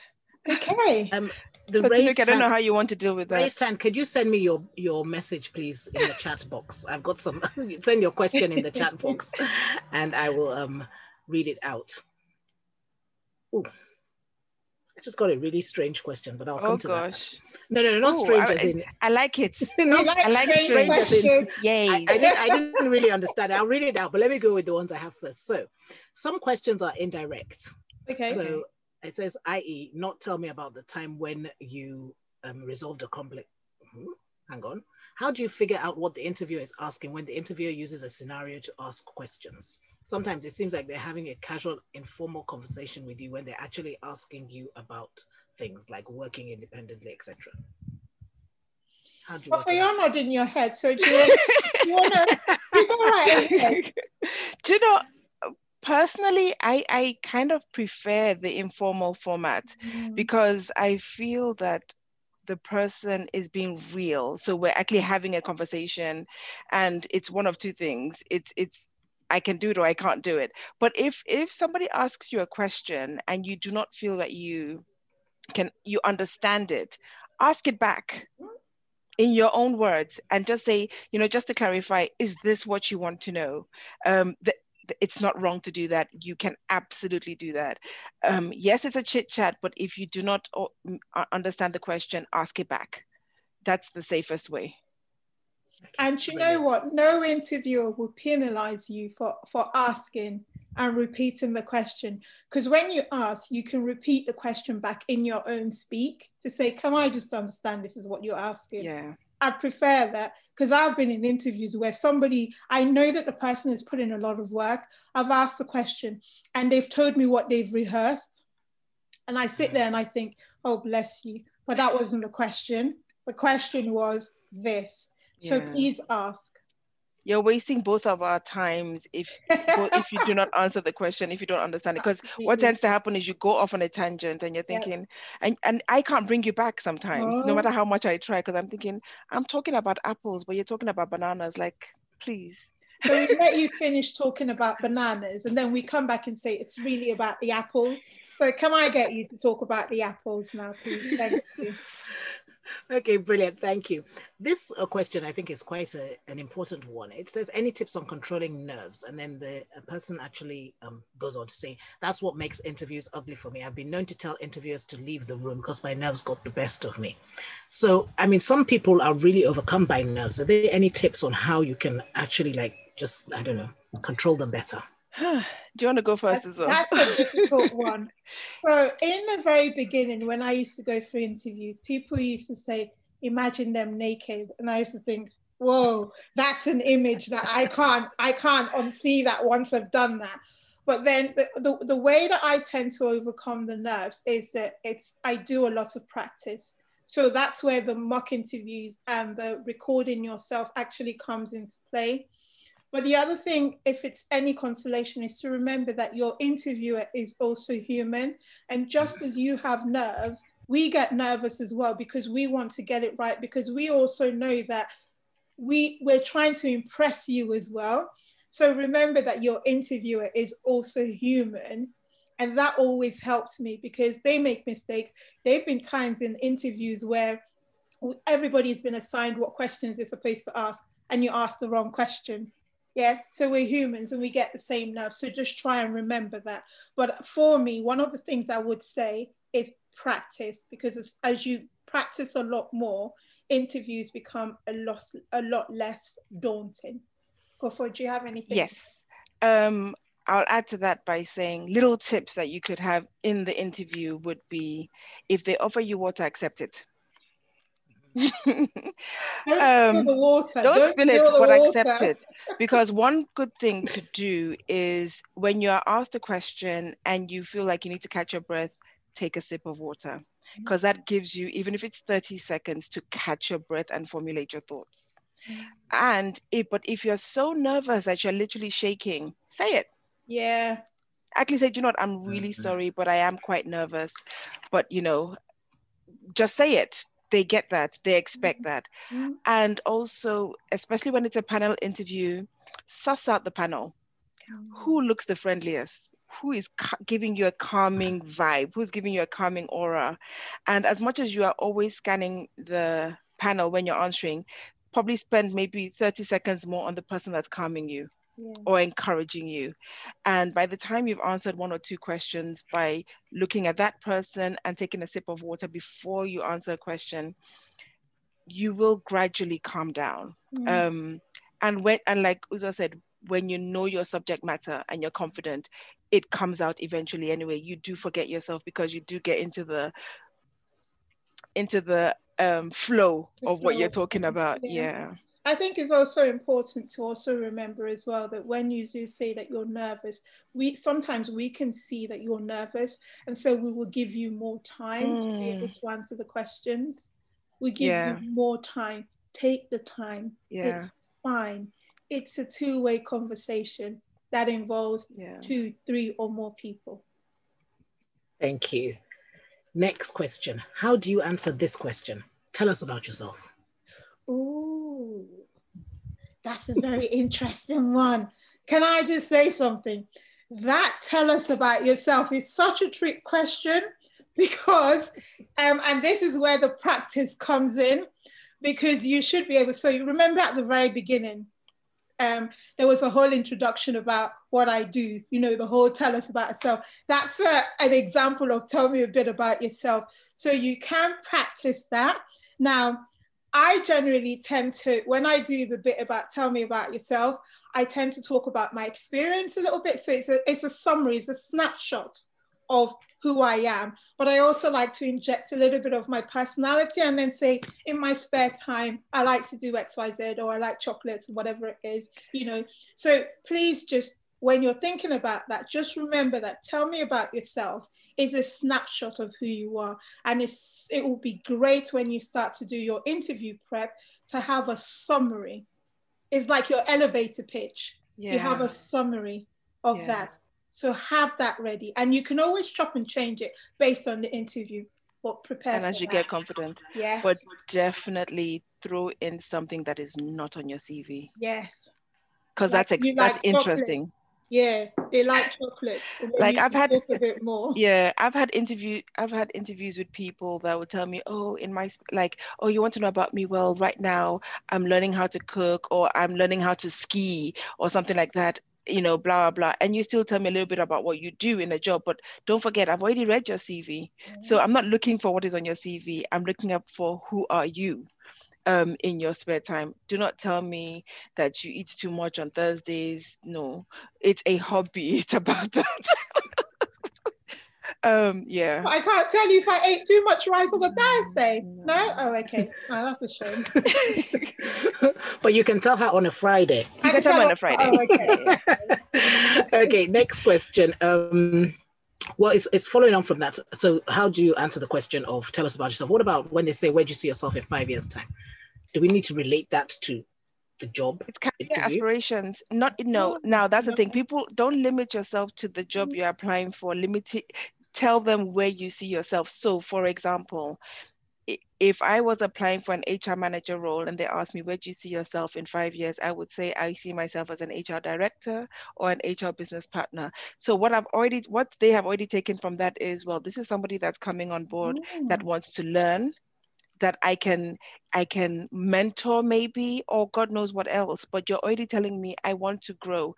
Okay. Um, the so raised I don't know how you want to deal with that. Raised hand, could you send me your, your message, please, in the chat box? I've got some, send your question in the chat box and I will um, read it out. Ooh. I just got a really strange question, but I'll come oh, to gosh. that. No, no, no, not Ooh, strange I, as in. I like it. not, like, I like strange as in. Yay. I, I, didn't, I didn't really understand. I'll read it out, but let me go with the ones I have first. So, some questions are indirect. Okay. So it says, i.e., not tell me about the time when you um, resolved a conflict. Hmm, hang on. How do you figure out what the interviewer is asking when the interviewer uses a scenario to ask questions? Sometimes it seems like they're having a casual, informal conversation with you when they're actually asking you about things like working independently, etc. How do you? Well, you're nodding your head, so do you, you want to? You go right Do you know? personally, I, I kind of prefer the informal format mm. because I feel that the person is being real. So we're actually having a conversation and it's one of two things. It's it's I can do it or I can't do it. But if if somebody asks you a question and you do not feel that you can you understand it, ask it back in your own words and just say, you know, just to clarify, is this what you want to know? Um, the, it's not wrong to do that. You can absolutely do that. Um, yes, it's a chit chat, but if you do not understand the question, ask it back. That's the safest way. And you know what? No interviewer will penalize you for, for asking and repeating the question. Because when you ask, you can repeat the question back in your own speak to say, Can I just understand this is what you're asking? Yeah. I prefer that because I've been in interviews where somebody, I know that the person has put in a lot of work. I've asked the question and they've told me what they've rehearsed. And I sit mm. there and I think, oh, bless you. But that wasn't the question. The question was this. Yeah. So please ask. You're wasting both of our times if if you do not answer the question if you don't understand it. Because what tends to happen is you go off on a tangent and you're thinking yep. and and i can't bring you back sometimes oh. no matter oh. how much i try because i'm thinking i'm talking about apples but you're talking about bananas like please. So we let you finish talking about bananas and then we come back and say it's really about the apples. So can i get you to talk about the apples now please? Thank you okay, brilliant. Thank you. This uh, question I think is quite a, an important one. It says any tips on controlling nerves, and then the person actually um, goes on to say that's what makes interviews ugly for me. I've been known to tell interviewers to leave the room because my nerves got the best of me. So, I mean, some people are really overcome by nerves. Are there any tips on how you can actually like just I don't know control them better? Do you want to go first as well? That's a difficult one. So in the very beginning, when I used to go for interviews, people used to say, imagine them naked. And I used to think, whoa, that's an image that I can't, I can't unsee that once I've done that. But then the, the, the way that I tend to overcome the nerves is that it's I do a lot of practice. So that's where the mock interviews and the recording yourself actually comes into play. But the other thing, if it's any consolation, is to remember that your interviewer is also human. And just as you have nerves, we get nervous as well because we want to get it right, because we also know that we, we're trying to impress you as well. So remember that your interviewer is also human. And that always helps me because they make mistakes. There have been times in interviews where everybody's been assigned what questions they're supposed to ask, and you ask the wrong question yeah, so we're humans and we get the same nerves. So just try and remember that. But for me, one of the things I would say is practice because as, as you practice a lot more, interviews become a lot, a lot less daunting. Kofo, do you have anything? Yes. Um, I'll add to that by saying little tips that you could have in the interview would be if they offer you water, accept it don't um, the water. Don't, don't spill it, but water. accept it. Because one good thing to do is when you are asked a question and you feel like you need to catch your breath, take a sip of water. Because that gives you, even if it's 30 seconds, to catch your breath and formulate your thoughts. And if, but if you're so nervous that you're literally shaking, say it. Yeah. Actually say, do you know what, I'm really mm-hmm. sorry, but I am quite nervous. But you know, just say it they get that, they expect mm-hmm. that. Mm-hmm. And also, especially when it's a panel interview, suss out the panel. Mm-hmm. Who looks the friendliest? Who is ca- giving you a calming vibe? Who's giving you a calming aura? And as much as you are always scanning the panel when you're answering, probably spend maybe 30 seconds more on the person that's calming you yeah. or encouraging you. And by the time you've answered one or two questions by looking at that person and taking a sip of water before you answer a question, you will gradually calm down. Mm. Um, and when and like Uzo said, when you know your subject matter and you're confident, it comes out eventually anyway. You do forget yourself because you do get into the into the um, flow the of flow. what you're talking about. yeah. yeah. I think it's also important to also remember as well that when you do say that you're nervous, we sometimes we can see that you're nervous, and so we will give you more time mm. to be able mm. to answer the questions. We give yeah. you more time. Take the time. Yeah. It's fine. It's a two-way conversation. that involves yeah. two, three, or more people. Thank you. Next question. How do you answer this question? Tell us about yourself. Ooh, that's a very interesting one. Can I just say something? That tell us about yourself is such a trick question because, um, and this is where the practice comes in, because you should be able. So you remember at the very beginning, um, there was a whole introduction about what I do, you know, the whole tell us about yourself. That's a, an example of tell me a bit about yourself. So you can practice that. Now, I generally tend to, when I do the bit about tell me about yourself, I tend to talk about my experience a little bit. So it's a, it's a summary, it's a snapshot of who I am. But I also like to inject a little bit of my personality and then say, in my spare time, I like to do XYZ or I like chocolates, whatever it is, you know. So please just, when you're thinking about that, just remember that tell me about yourself is a snapshot of who you are. And it's, it will be great when you start to do your interview prep to have a summary. It's like your elevator pitch. Yeah. You have a summary of yeah. that. So have that ready. And you can always chop and change it based on the interview. But prepare. And as you that. get confident. Yes. But definitely throw in something that is not on your CV. Yes. Because like that's ex- that's interesting. Yeah, they like chocolates. Like I've had a bit more. Yeah, I've had interview. I've had interviews with people that would tell me, "Oh, in my like, oh, you want to know about me? Well, right now I'm learning how to cook, or I'm learning how to ski, or something like that." you know, blah, blah, blah. And you still tell me a little bit about what you do in a job. But don't forget, I've already read your CV. Mm-hmm. So I'm not looking for what is on your CV. I'm looking up for who are you um, in your spare time. Do not tell me that you eat too much on Thursdays. No, it's a hobby. It's about that. Um, yeah. I can't tell you if I ate too much rice on a Thursday. No? Oh, okay. Oh, that's a shame. but you can tell her on a Friday. You can tell her on a Friday. Oh, okay. okay, next question. Um, well, it's, it's following on from that. So, how do you answer the question of tell us about yourself? What about when they say, where do you see yourself in five years' time? Do we need to relate that to the job aspirations not no now that's the thing people don't limit yourself to the job you're applying for limit it tell them where you see yourself. So, for example, if I was applying for an HR manager role and they asked me, where do you see yourself in five years? I would say, I see myself as an HR director or an HR business partner. So what I've already, what they have already taken from that is, well, this is somebody that's coming on board mm. that wants to learn, that I can, I can mentor maybe, or God knows what else, but you're already telling me I want to grow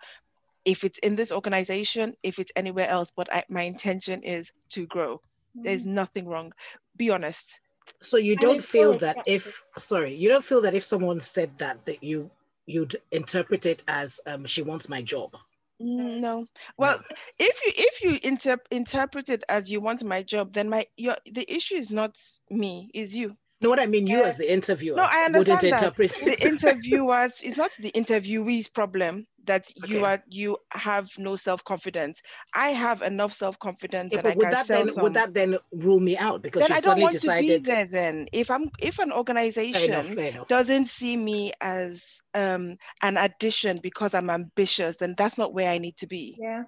if it's in this organization, if it's anywhere else, but I, my intention is to grow. Mm-hmm. There's nothing wrong. Be honest. So you don't feel that if sorry, you don't feel that if someone said that that you you'd interpret it as um, she wants my job. Mm, no. Well, no. if you if you inter- interpret it as you want my job, then my your the issue is not me, is you. No, what I mean, you uh, as the interviewer. No, I understand that. Interpret- the interviewers. It's not the interviewee's problem that okay. you are you have no self-confidence. I have enough self-confidence yeah, would that then some... would that then rule me out because then you I suddenly don't want decided to be there then if I'm if an organization fair enough, fair enough. doesn't see me as um, an addition because I'm ambitious, then that's not where I need to be. Yeah.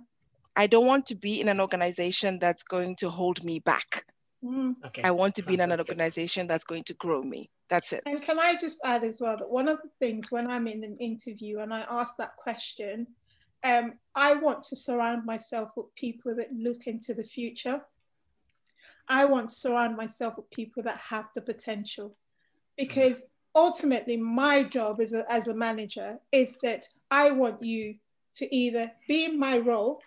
I don't want to be in an organization that's going to hold me back. Mm. Okay. I want to be in an organization that's going to grow me. That's it. And can I just add as well that one of the things when I'm in an interview and I ask that question, um, I want to surround myself with people that look into the future. I want to surround myself with people that have the potential because ultimately my job as a, as a manager is that I want you to either be in my role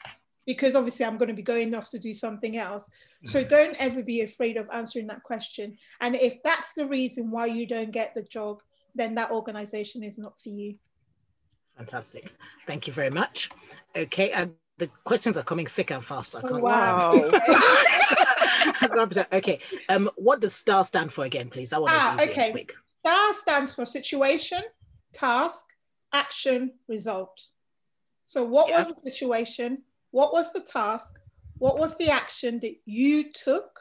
because obviously I'm going to be going off to do something else. So mm-hmm. don't ever be afraid of answering that question. And if that's the reason why you don't get the job, then that organization is not for you. Fantastic. Thank you very much. Okay, and the questions are coming thicker and faster. I can't wow. okay. Um, what does STAR stand for again, please? I want ah, okay. quick. STAR stands for situation, task, action, result. So what yeah. was the situation? What was the task? What was the action that you took?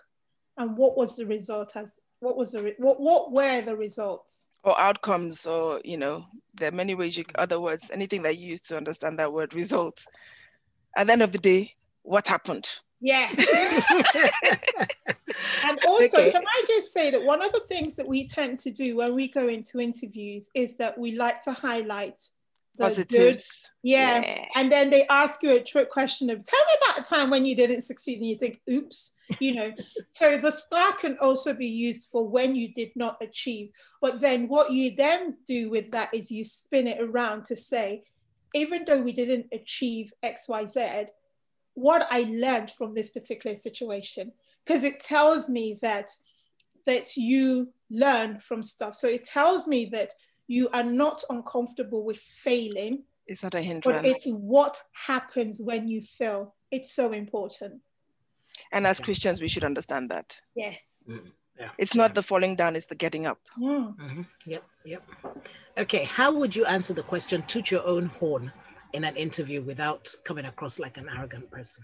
And what was the result as what was the what what were the results? or outcomes or you know there are many ways you other words anything that you use to understand that word results at the end of the day what happened Yes. and also, okay. can I just say that one of the things that we tend to do when we go into interviews is that we like to highlight positives. Yeah. yeah. And then they ask you a trick question of tell me about a time when you didn't succeed and you think, oops, you know. so the star can also be used for when you did not achieve. But then what you then do with that is you spin it around to say, even though we didn't achieve XYZ, what I learned from this particular situation. Because it tells me that that you learn from stuff. So it tells me that you are not uncomfortable with failing. Is that a hindrance. But it's what happens when you fail. It's so important. And as Christians, we should understand that. Yes. Mm-hmm. Yeah. It's not the falling down, it's the getting up. Mm. Mm-hmm. Yep, yep. Okay, how would you answer the question, toot your own horn in an interview without coming across like an arrogant person?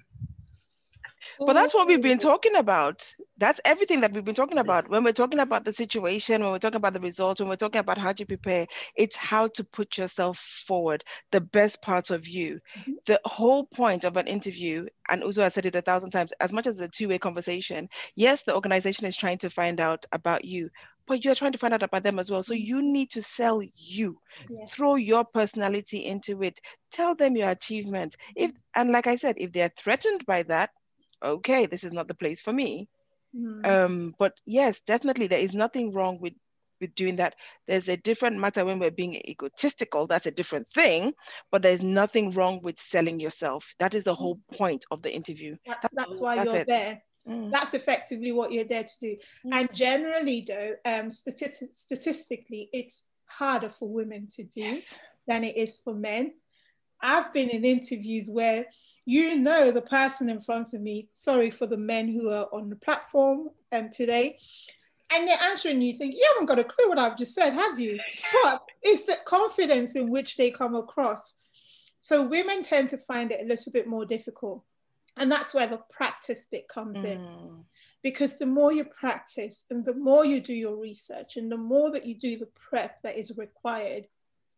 But that's what we've been talking about. That's everything that we've been talking about. When we're talking about the situation, when we're talking about the results, when we're talking about how to prepare, it's how to put yourself forward, the best parts of you. Mm-hmm. The whole point of an interview, and also I said it a thousand times, as much as a two-way conversation, yes, the organization is trying to find out about you, but you're trying to find out about them as well. So you need to sell you. Yes. Throw your personality into it. Tell them your achievements. If and like I said, if they're threatened by that, okay, this is not the place for me. Mm. Um, but yes, definitely there is nothing wrong with with doing that. There's a different matter when we're being egotistical, that's a different thing, but there's nothing wrong with selling yourself. That is the whole mm. point of the interview. That's, that's, that's why that's you're it. there. Mm. That's effectively what you're there to do. Mm. And generally, though, um, statistic, statistically, it's harder for women to do yes. than it is for men. I've been in interviews where you know the person in front of me, sorry for the men who are on the platform um, today, and they're answering you think, you haven't got a clue what I've just said, have you? But it's the confidence in which they come across. So women tend to find it a little bit more difficult. And that's where the practice bit comes mm. in. Because the more you practice and the more you do your research and the more that you do the prep that is required,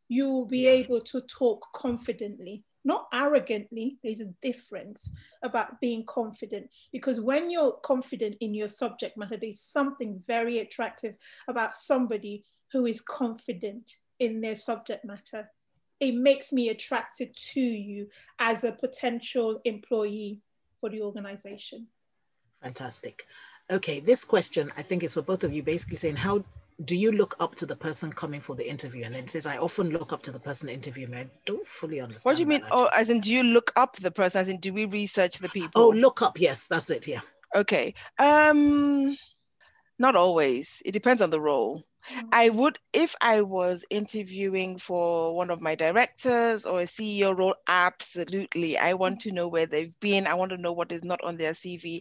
you will be yeah. able to talk confidently not arrogantly there's a difference about being confident because when you're confident in your subject matter there's something very attractive about somebody who is confident in their subject matter. It makes me attracted to you as a potential employee for the organization. Fantastic. Okay this question i think is for both of you basically saying how do you look up to the person coming for the interview? And then says, I often look up to the person interviewing me. I don't fully understand. What do you mean? Oh, as in, do you look up the person? As in, do we research the people? Oh, look up. Yes, that's it. Yeah. Okay. Um, not always. It depends on the role. Mm. I would, if I was interviewing for one of my directors or a CEO role, absolutely. I want to know where they've been. I want to know what is not on their CV.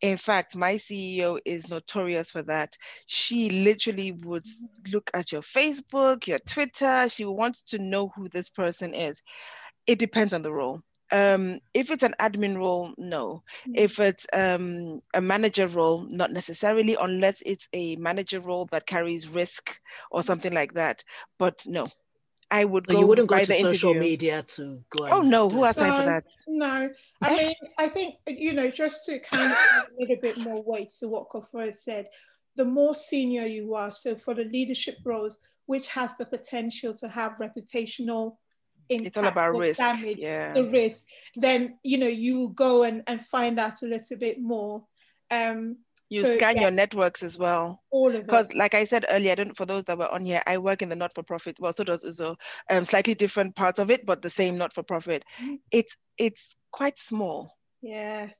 In fact, my CEO is notorious for that. She literally would mm. look at your Facebook, your Twitter. She wants to know who this person is. It depends on the role um, if it's an admin role, no. Mm-hmm. If it's um, a manager role, not necessarily, unless it's a manager role that carries risk or something like that. But no, I would so go. You wouldn't go to social interview. media to go. Oh no, who has time for that? No, I mean, I think you know, just to kind of add a little bit more weight to what Kofo said. The more senior you are, so for the leadership roles, which has the potential to have reputational impact, it's all about risk. damage, yeah. the risk, then you know you go and, and find out a little bit more. Um, you so, scan yeah, your networks as well. All of Because, like I said earlier, I don't for those that were on here, I work in the not-for-profit. Well, so does Uzo. Um, slightly different parts of it, but the same not-for-profit. Mm-hmm. It's it's quite small. Yes.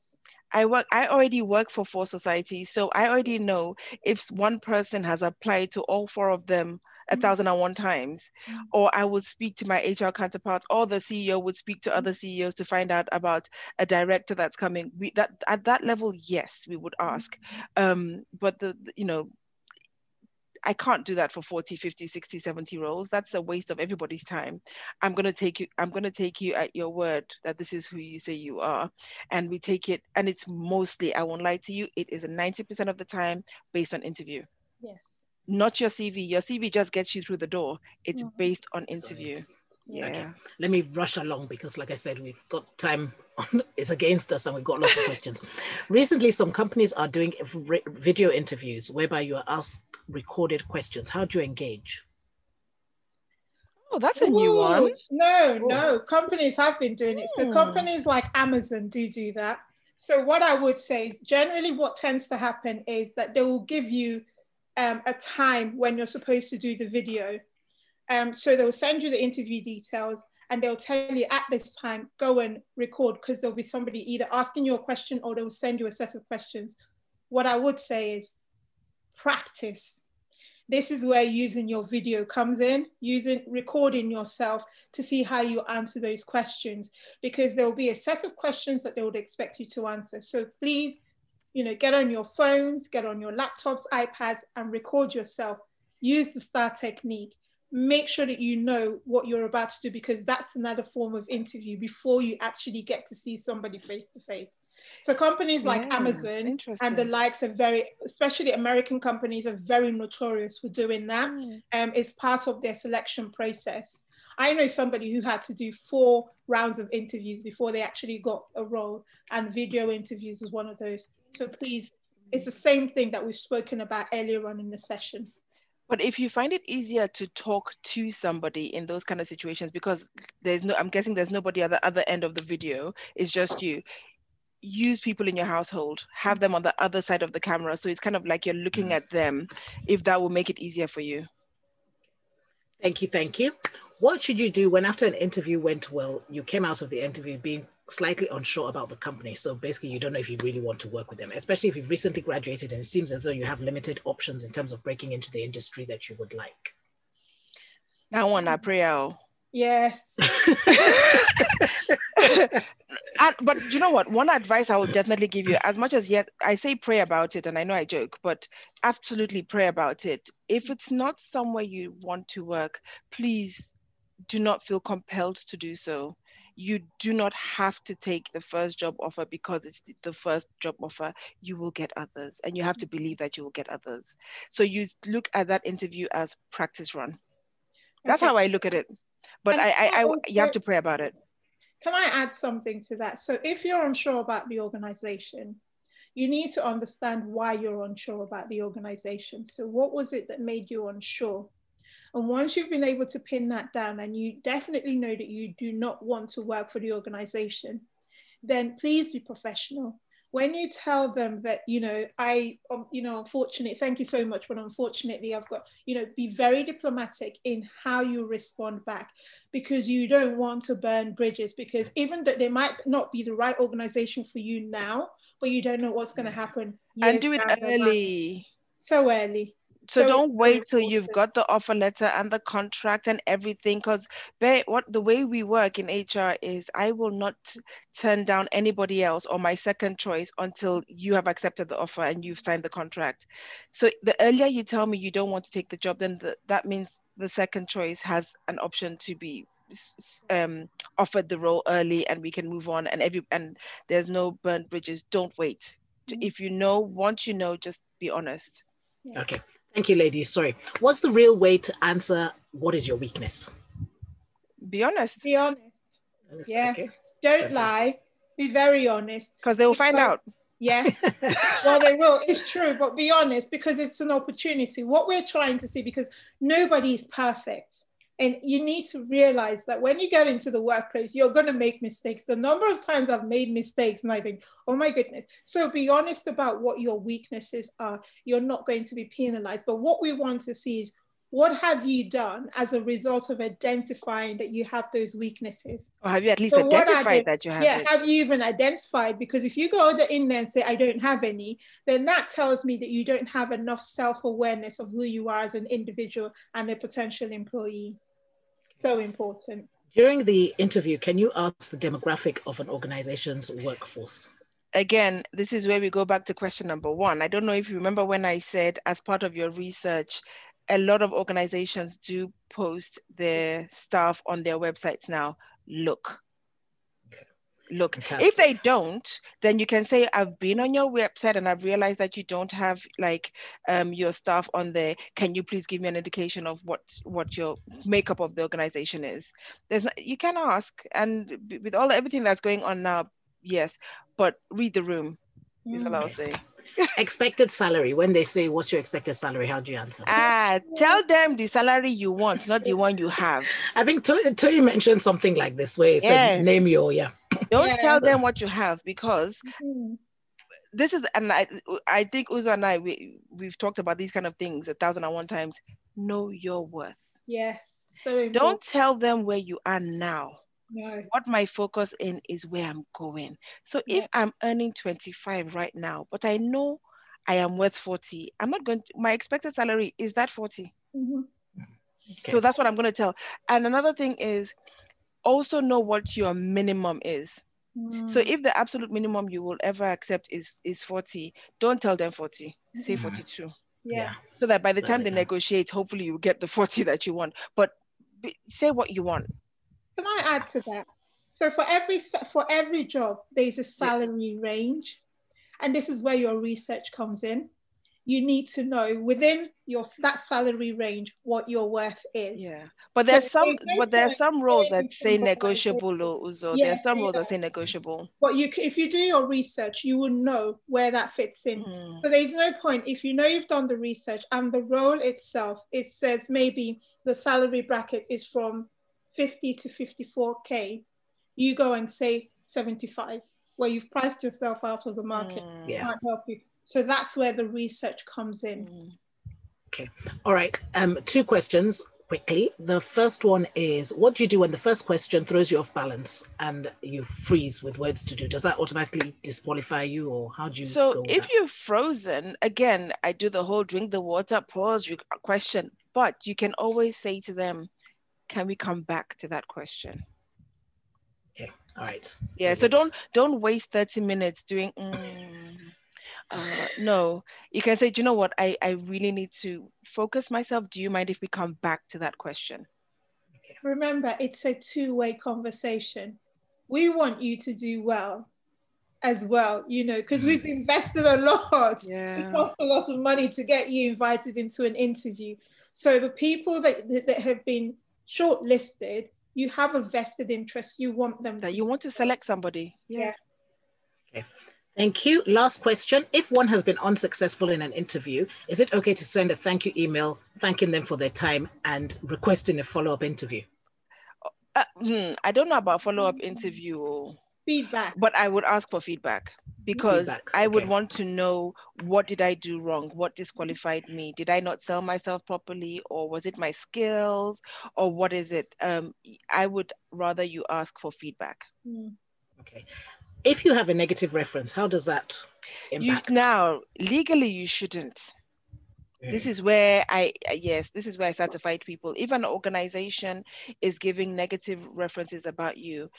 I work. I already work for four societies, so I already know if one person has applied to all four of them a mm. thousand and one times mm. or i would speak to my hr counterparts or the ceo would speak to other ceos to find out about a director that's coming we that at that level yes we would ask um, but the you know I can't do that for 40, 50, 60, 70 roles. That's a waste of everybody's time. I'm going to take you, I'm going to take you at your word that this is who you say you are. And we take it, and it's mostly, I won't lie to you, it is a 90% of the time based on interview. Yes. Not your CV. Your CV just gets you through the door. It's mm-hmm. based on interview. Yeah. Okay. Let me rush along because, like I said, we've got time. On, it's against us, and we've got lots of questions. Recently, some companies are doing video interviews whereby you are asked recorded questions. How do you engage? Oh, that's a Ooh, new one. No, Ooh. no. Companies have been doing it. So hmm. companies like Amazon do do that. So what I would say is generally what tends to happen is that they will give you um, a time when you're supposed to do the video. Um, so they'll send you the interview details and they'll tell you at this time, go and record because there'll be somebody either asking you a question or they'll send you a set of questions. What I would say is practice this is where using your video comes in, using recording yourself to see how you answer those questions, because there will be a set of questions that they would expect you to answer. So please, you know, get on your phones, get on your laptops, iPads, and record yourself. Use the STAR technique make sure that you know what you're about to do because that's another form of interview before you actually get to see somebody face to face. So companies like yeah, Amazon and the likes are very, especially American companies, are very notorious for doing that. Mm. Um, it's part of their selection process. I know somebody who had to do four rounds of interviews before they actually got a role, and video interviews was one of those. So please, it's the same thing that we've spoken about earlier on in the session. But if you find it easier to talk to somebody in those kind of situations, because there's no, I'm guessing there's nobody at the other end of the video, it's just you. Use people in your household, have them on the other side of the camera. So it's kind of like you're looking at them, if that will make it easier for you. Thank you. Thank you. What should you do when, after an interview went well, you came out of the interview being slightly unsure about the company. So basically, you don't know if you really want to work with them, especially if you've recently graduated and it seems as though you have limited options in terms of breaking into the industry that you would like. That one, I pray. Oh. Yes. and, but you know what? One advice I will definitely give you, as much as yet I say pray about it, and I know I joke, but absolutely pray about it. If it's not somewhere you want to work, please do not feel compelled to do so you do not have to take the first job offer because it's the first job offer. You will get others, and you have to believe that you will get others. So you look at that interview as practice run. That's okay. how I look at it. But I, I, I, you have to pray about it. Can I add something to that? So if you're unsure about the organization, you need to understand why you're unsure about the organization. So what was it that made you unsure? And once you've been able to pin that down and you definitely know that you do not want to work for the organization, then please be professional. When you tell them that, you know, I, um, you know, unfortunately, thank you so much, but unfortunately, I've got, you know, be very diplomatic in how you respond back because you don't want to burn bridges because even that they might not be the right organization for you now, but you don't know what's going to happen. And do it early. So early so, don't wait till you've got the offer letter and the contract and everything because what the way we work in hr is i will not turn down anybody else or my second choice until you have accepted the offer and you've signed the contract. So the earlier you tell me you don't want to take the job then the, that means the second choice has an option to be um, offered the role early and we can move on and every and there's no burnt bridges. Don't wait. Mm-hmm. if you know once you know just be honest. Okay Thank you, ladies. Sorry. What's the real way to answer what is your weakness? Be honest. Be honest. yeah. Okay. Don't lie. Be very honest. Because they will find out. Yes. well, they will. It's true, but be honest because it's an opportunity. What we're trying to see, because nobody is perfect. And you need to realize that when you get into the workplace, you're going to make mistakes. The number of times I've made mistakes and I think, oh my goodness. So be honest about what your weaknesses are. You're not going to be penalized. But what we want to see is what have you done as a result of identifying that you have those weaknesses? Or have you at least so identified that you have Yeah, it? have you even identified? Because if you go in there and say, I don't have any, then that tells me that you don't have enough self-awareness of who you are as an individual and a potential employee. So important. During the interview, can you ask the demographic of an organization's workforce? Again, this is where we go back to question number one. I don't know if you remember when I said, as part of your research, a lot of organizations do post their staff on their websites now. Look. Look. Fantastic. If they don't, then you can say, I've been on your website and I've realized that you don't have like um, your staff on there. Can you please give me an indication of what what your makeup of the organization is? There's you can ask, and with all everything that's going on now, yes, but read the room. Is all I'll say. expected salary. When they say, "What's your expected salary?" How do you answer? Ah, tell them the salary you want, not the one you have. I think Tony mentioned something like this, where he yes. said, "Name your yeah." Don't yeah. tell them what you have because mm-hmm. this is, and I, I think Uzo and I, we we've talked about these kind of things a thousand and one times. Know your worth. Yes. So important. don't tell them where you are now. No. What my focus in is where I'm going. So yeah. if I'm earning 25 right now, but I know I am worth 40, I'm not going to, my expected salary is that 40. Mm-hmm. Okay. So that's what I'm going to tell. And another thing is also know what your minimum is. Mm. So if the absolute minimum you will ever accept is is 40, don't tell them 40, say mm. 42. Yeah. So that by the time they negotiate, hopefully you get the 40 that you want. But say what you want. Can I add to that? So for every for every job, there's a salary yeah. range, and this is where your research comes in. You need to know within your that salary range what your worth is. Yeah, but there's so some but there's some roles that say negotiable, Uzo. Yeah, there's some roles that say negotiable. But you, if you do your research, you will know where that fits in. Mm. So there's no point if you know you've done the research and the role itself. It says maybe the salary bracket is from 50 to 54K, you go and say 75, where you've priced yourself out of the market. Mm. Yeah. Can't help you. So that's where the research comes in. Mm. Okay. All right. Um, two questions quickly. The first one is what do you do when the first question throws you off balance and you freeze with words to do? Does that automatically disqualify you or how do you So if that? you're frozen, again, I do the whole drink the water, pause, question, but you can always say to them, can we come back to that question? Okay, all right. Yeah, so don't don't waste 30 minutes doing mm, uh, no. You can say, do you know what? I, I really need to focus myself. Do you mind if we come back to that question? Remember, it's a two-way conversation. We want you to do well as well, you know, because we've mm. invested a lot. Yeah. It costs a lot of money to get you invited into an interview. So the people that, that have been shortlisted, you have a vested interest. You want them. That you want to select somebody. Yeah. Okay. Thank you. Last question. If one has been unsuccessful in an interview, is it okay to send a thank you email thanking them for their time and requesting a follow up interview? Uh, hmm, I don't know about follow up interview feedback but i would ask for feedback because feedback. i would okay. want to know what did i do wrong what disqualified me did i not sell myself properly or was it my skills or what is it um, i would rather you ask for feedback mm. okay if you have a negative reference how does that impact? You, now legally you shouldn't this is where I, uh, yes, this is where I start to fight people. If an organization is giving negative references about you,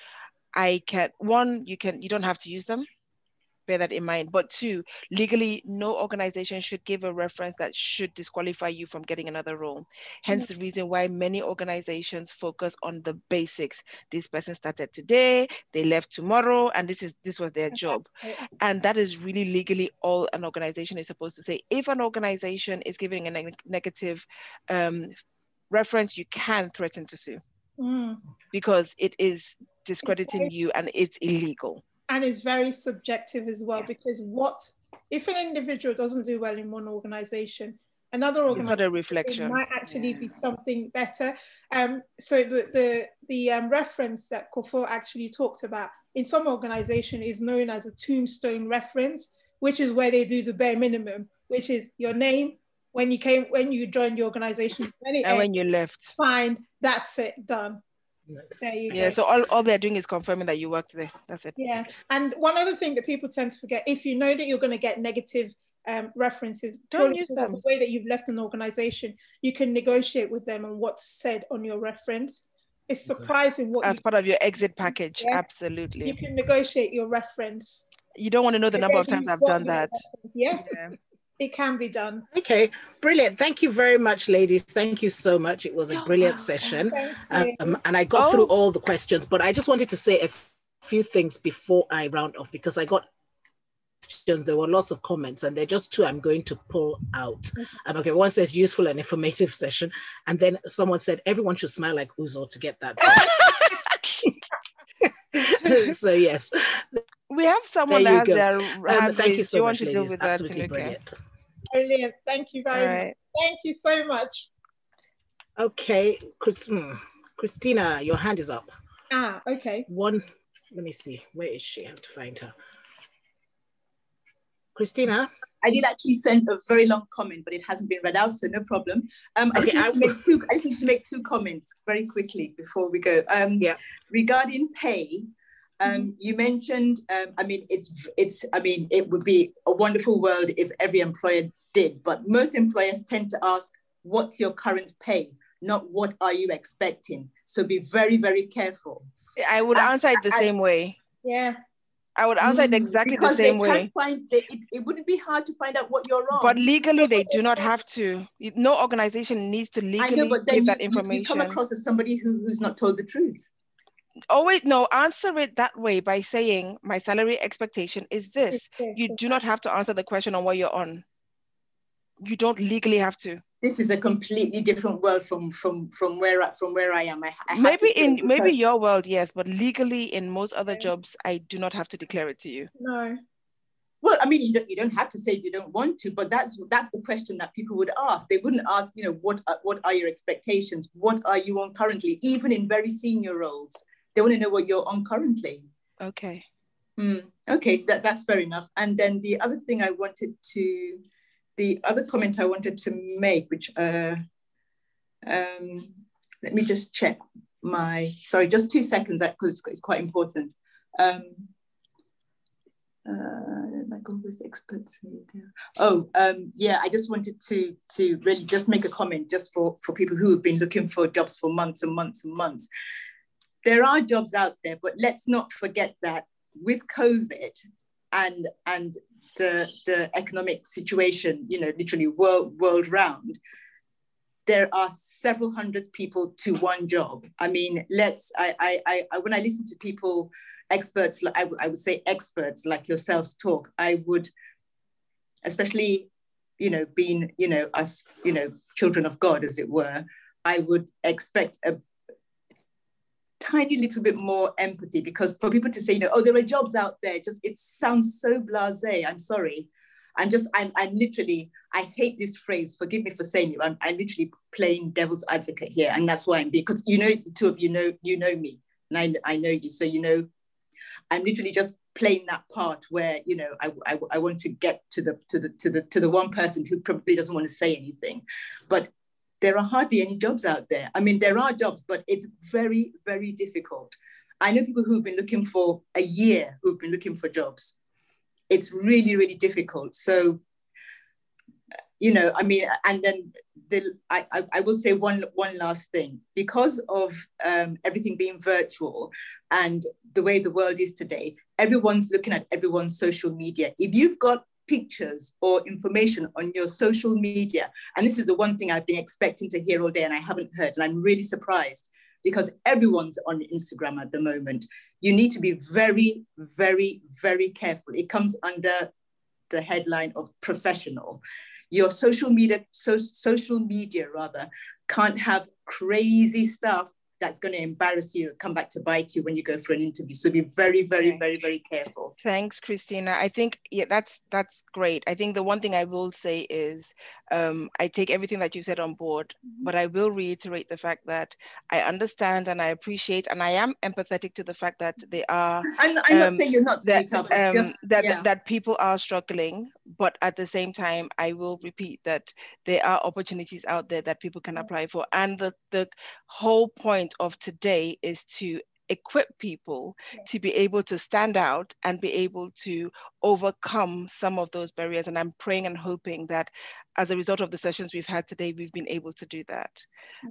I can one, you can you don't have to use them. Bear that in mind. But two, legally, no organization should give a reference that should disqualify you from getting another role. Hence mm-hmm. the reason why many organizations focus on the basics. This person started today, they left tomorrow, and this is this was their job. And that is really legally all an organization is supposed to say. If an organization is giving a neg- negative um, reference, you can threaten to sue. Mm. Because it is discrediting you and it's illegal. And it's very subjective as well yeah. because what if an individual doesn't do well in one organization, another organization might actually yeah. be something better. Um, so the the the um, reference that Kofo actually talked about in some organization is known as a tombstone reference, which is where they do the bare minimum, which is your name, when you came when you joined the organization when and ends, when you left fine that's it done yeah, so all, all they're doing is confirming that you worked there. That's it. Yeah. And one other thing that people tend to forget, if you know that you're going to get negative um, references, don't use them. the way that you've left an organization, you can negotiate with them on what's said on your reference. It's surprising what as part of your exit package. Yeah. Absolutely. You can negotiate your reference. You don't want to know the number of times I've done that. Yeah. yeah it can be done. Okay, brilliant. Thank you very much, ladies. Thank you so much. It was a brilliant session. Um, and I got oh. through all the questions, but I just wanted to say a few things before I round off because I got questions. There were lots of comments, and they're just two I'm going to pull out. Um, okay, one says useful and informative session, and then someone said everyone should smile like Uzo to get that. so yes, we have someone that has their um, Thank you so you much, ladies. Absolutely brilliant. Brilliant. Thank you very right. much. Thank you so much. Okay, Chris, hmm, Christina, your hand is up. Ah, okay. One, let me see. Where is she? I have to find her. Christina? I did actually send a very long comment, but it hasn't been read out, so no problem. Um, I, okay, just need to make two, I just need to make two comments very quickly before we go. Um, yeah. Regarding pay, um, mm-hmm. you mentioned, um, I mean, it's, it's, I mean, it would be a wonderful world if every employer did, but most employers tend to ask, what's your current pay? Not what are you expecting? So be very, very careful. I would answer it the I, same way. Yeah. I would answer it mm, exactly the same way. Find, it, it wouldn't be hard to find out what you're wrong. But legally, they do not have to. No organization needs to legally know, give you, that information. You come across as somebody who, who's not told the truth. Always no. Answer it that way by saying my salary expectation is this. You do not have to answer the question on what you're on. You don't legally have to this is a completely different world from from from where I, from where I am. I, I maybe in maybe your world, yes, but legally in most other jobs, I do not have to declare it to you. No. Well, I mean, you don't you don't have to say if you don't want to, but that's that's the question that people would ask. They wouldn't ask, you know, what what are your expectations? What are you on currently? Even in very senior roles, they want to know what you're on currently. Okay. Mm, okay, that, that's fair enough. And then the other thing I wanted to the other comment I wanted to make, which uh, um, let me just check my, sorry, just two seconds because it's quite important. Um, uh, go with experts. Oh, um, yeah, I just wanted to, to really just make a comment just for, for people who have been looking for jobs for months and months and months. There are jobs out there, but let's not forget that with COVID and, and the, the economic situation, you know, literally world, world round, there are several hundred people to one job. I mean, let's, I, I, I when I listen to people, experts, I, I would say experts like yourselves talk, I would, especially, you know, being, you know, us, you know, children of God, as it were, I would expect a tiny little bit more empathy because for people to say, you know, oh, there are jobs out there, just it sounds so blasé. I'm sorry. I'm just, I'm, I'm literally, I hate this phrase. Forgive me for saying it. I'm, I'm literally playing devil's advocate here, and that's why I'm because you know the two of you know you know me, and I, I know you, so you know, I'm literally just playing that part where you know I, I, I want to get to the to the to the to the one person who probably doesn't want to say anything, but there are hardly any jobs out there. I mean, there are jobs, but it's very, very difficult. I know people who've been looking for a year who've been looking for jobs. It's really, really difficult. So, you know, I mean, and then the, I, I, will say one, one last thing. Because of um, everything being virtual and the way the world is today, everyone's looking at everyone's social media. If you've got pictures or information on your social media. And this is the one thing I've been expecting to hear all day and I haven't heard. And I'm really surprised because everyone's on Instagram at the moment. You need to be very, very, very careful. It comes under the headline of professional. Your social media, so, social media rather, can't have crazy stuff that's going to embarrass you, come back to bite you when you go for an interview. So be very, very, very, very careful. Thanks, Christina. I think yeah, that's that's great. I think the one thing I will say is um, I take everything that you said on board, mm-hmm. but I will reiterate the fact that I understand and I appreciate and I am empathetic to the fact that they are. I'm, I'm um, not saying you're not, that, um, just, that, yeah. that people are struggling, but at the same time, I will repeat that there are opportunities out there that people can apply for, and the the whole point of today is to equip people yes. to be able to stand out and be able to overcome some of those barriers. And I'm praying and hoping that as a result of the sessions we've had today, we've been able to do that.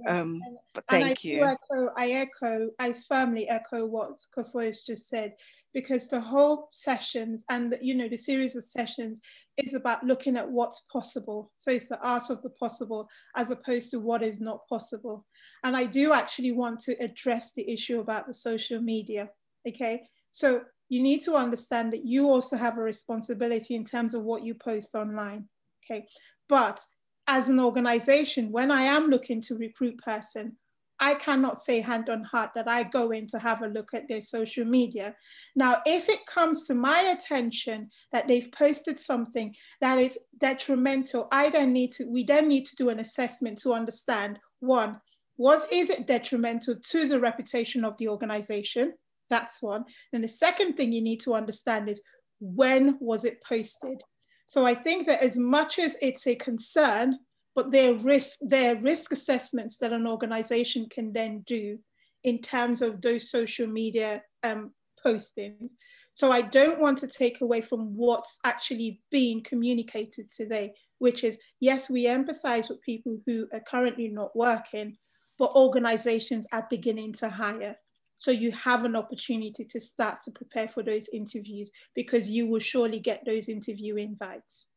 Yes. Um, and, but thank I you. Echo, I echo, I firmly echo what Kofo's just said, because the whole sessions and you know the series of sessions is about looking at what's possible. So it's the art of the possible as opposed to what is not possible. And I do actually want to address the issue about the social media. Okay, So you need to understand that you also have a responsibility in terms of what you post online. Okay. But as an organization, when I am looking to recruit person, I cannot say hand on heart that I go in to have a look at their social media. Now, if it comes to my attention that they've posted something that is detrimental, I then need to, we then need to do an assessment to understand one, was is it detrimental to the reputation of the organization? That's one. And the second thing you need to understand is when was it posted? So I think that as much as it's a concern but there are risk there are risk assessments that an organization can then do in terms of those social media um, postings. So I don't want to take away from what's actually being communicated today, which is yes, we empathize with people who are currently not working, but organizations are beginning to hire. So you have an opportunity to start to prepare for those interviews because you will surely get those interview invites.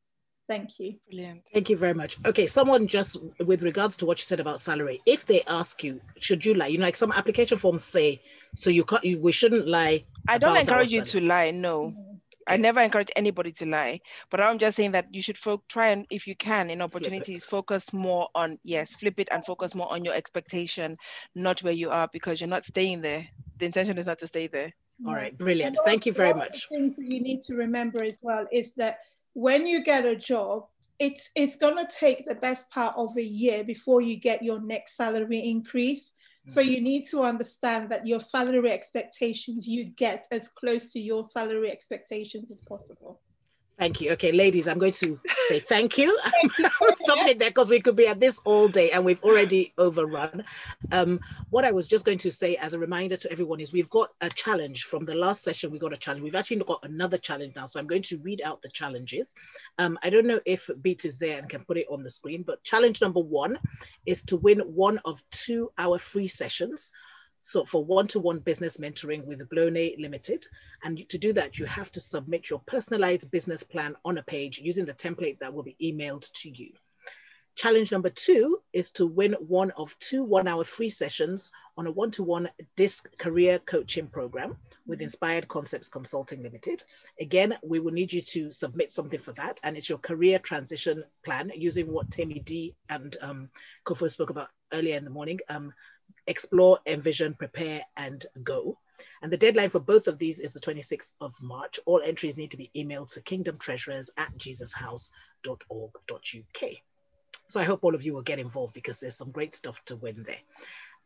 Thank you. Brilliant. Thank you very much. Okay, someone just with regards to what you said about salary, if they ask you, should you lie? You know, like some application forms say, so you can't, you, we shouldn't lie. I don't encourage you to lie. No, mm. I never encourage anybody to lie. But I'm just saying that you should fo- try and, if you can, in opportunities, focus more on yes, flip it and focus more on your expectation, not where you are, because you're not staying there. The intention is not to stay there. All right, brilliant. Thank you very much. things that you need to remember as well is that when you get a job, it's it's gonna take the best part of a year before you get your next salary increase. Mm-hmm. So you need to understand that your salary expectations you get as close to your salary expectations as possible. Thank you. Okay, ladies, I'm going to say thank you. I'm stopping it there because we could be at this all day and we've already overrun. Um, what I was just going to say as a reminder to everyone is we've got a challenge from the last session. We got a challenge. We've actually got another challenge now. So I'm going to read out the challenges. Um, I don't know if Beat is there and can put it on the screen, but challenge number one is to win one of two hour free sessions so for one-to-one business mentoring with Blone Limited. And to do that, you have to submit your personalized business plan on a page using the template that will be emailed to you. Challenge number two is to win one of two one hour free sessions on a one to one DISC career coaching program with Inspired Concepts Consulting Limited. Again, we will need you to submit something for that, and it's your career transition plan using what Tammy D and um, Kofo spoke about earlier in the morning. Um, explore, envision, prepare, and go. And the deadline for both of these is the 26th of March. All entries need to be emailed to kingdomtreasurers at jesushouse.org.uk. So I hope all of you will get involved because there's some great stuff to win there.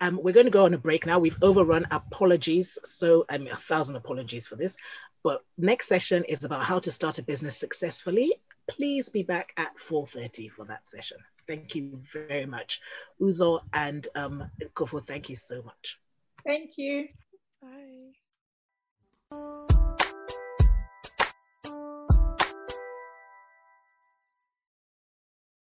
Um, we're going to go on a break now. We've overrun apologies. So I mean, a thousand apologies for this. But next session is about how to start a business successfully. Please be back at 4.30 for that session. Thank you very much. Uzo and um, Kofo, thank you so much. Thank you. Bye.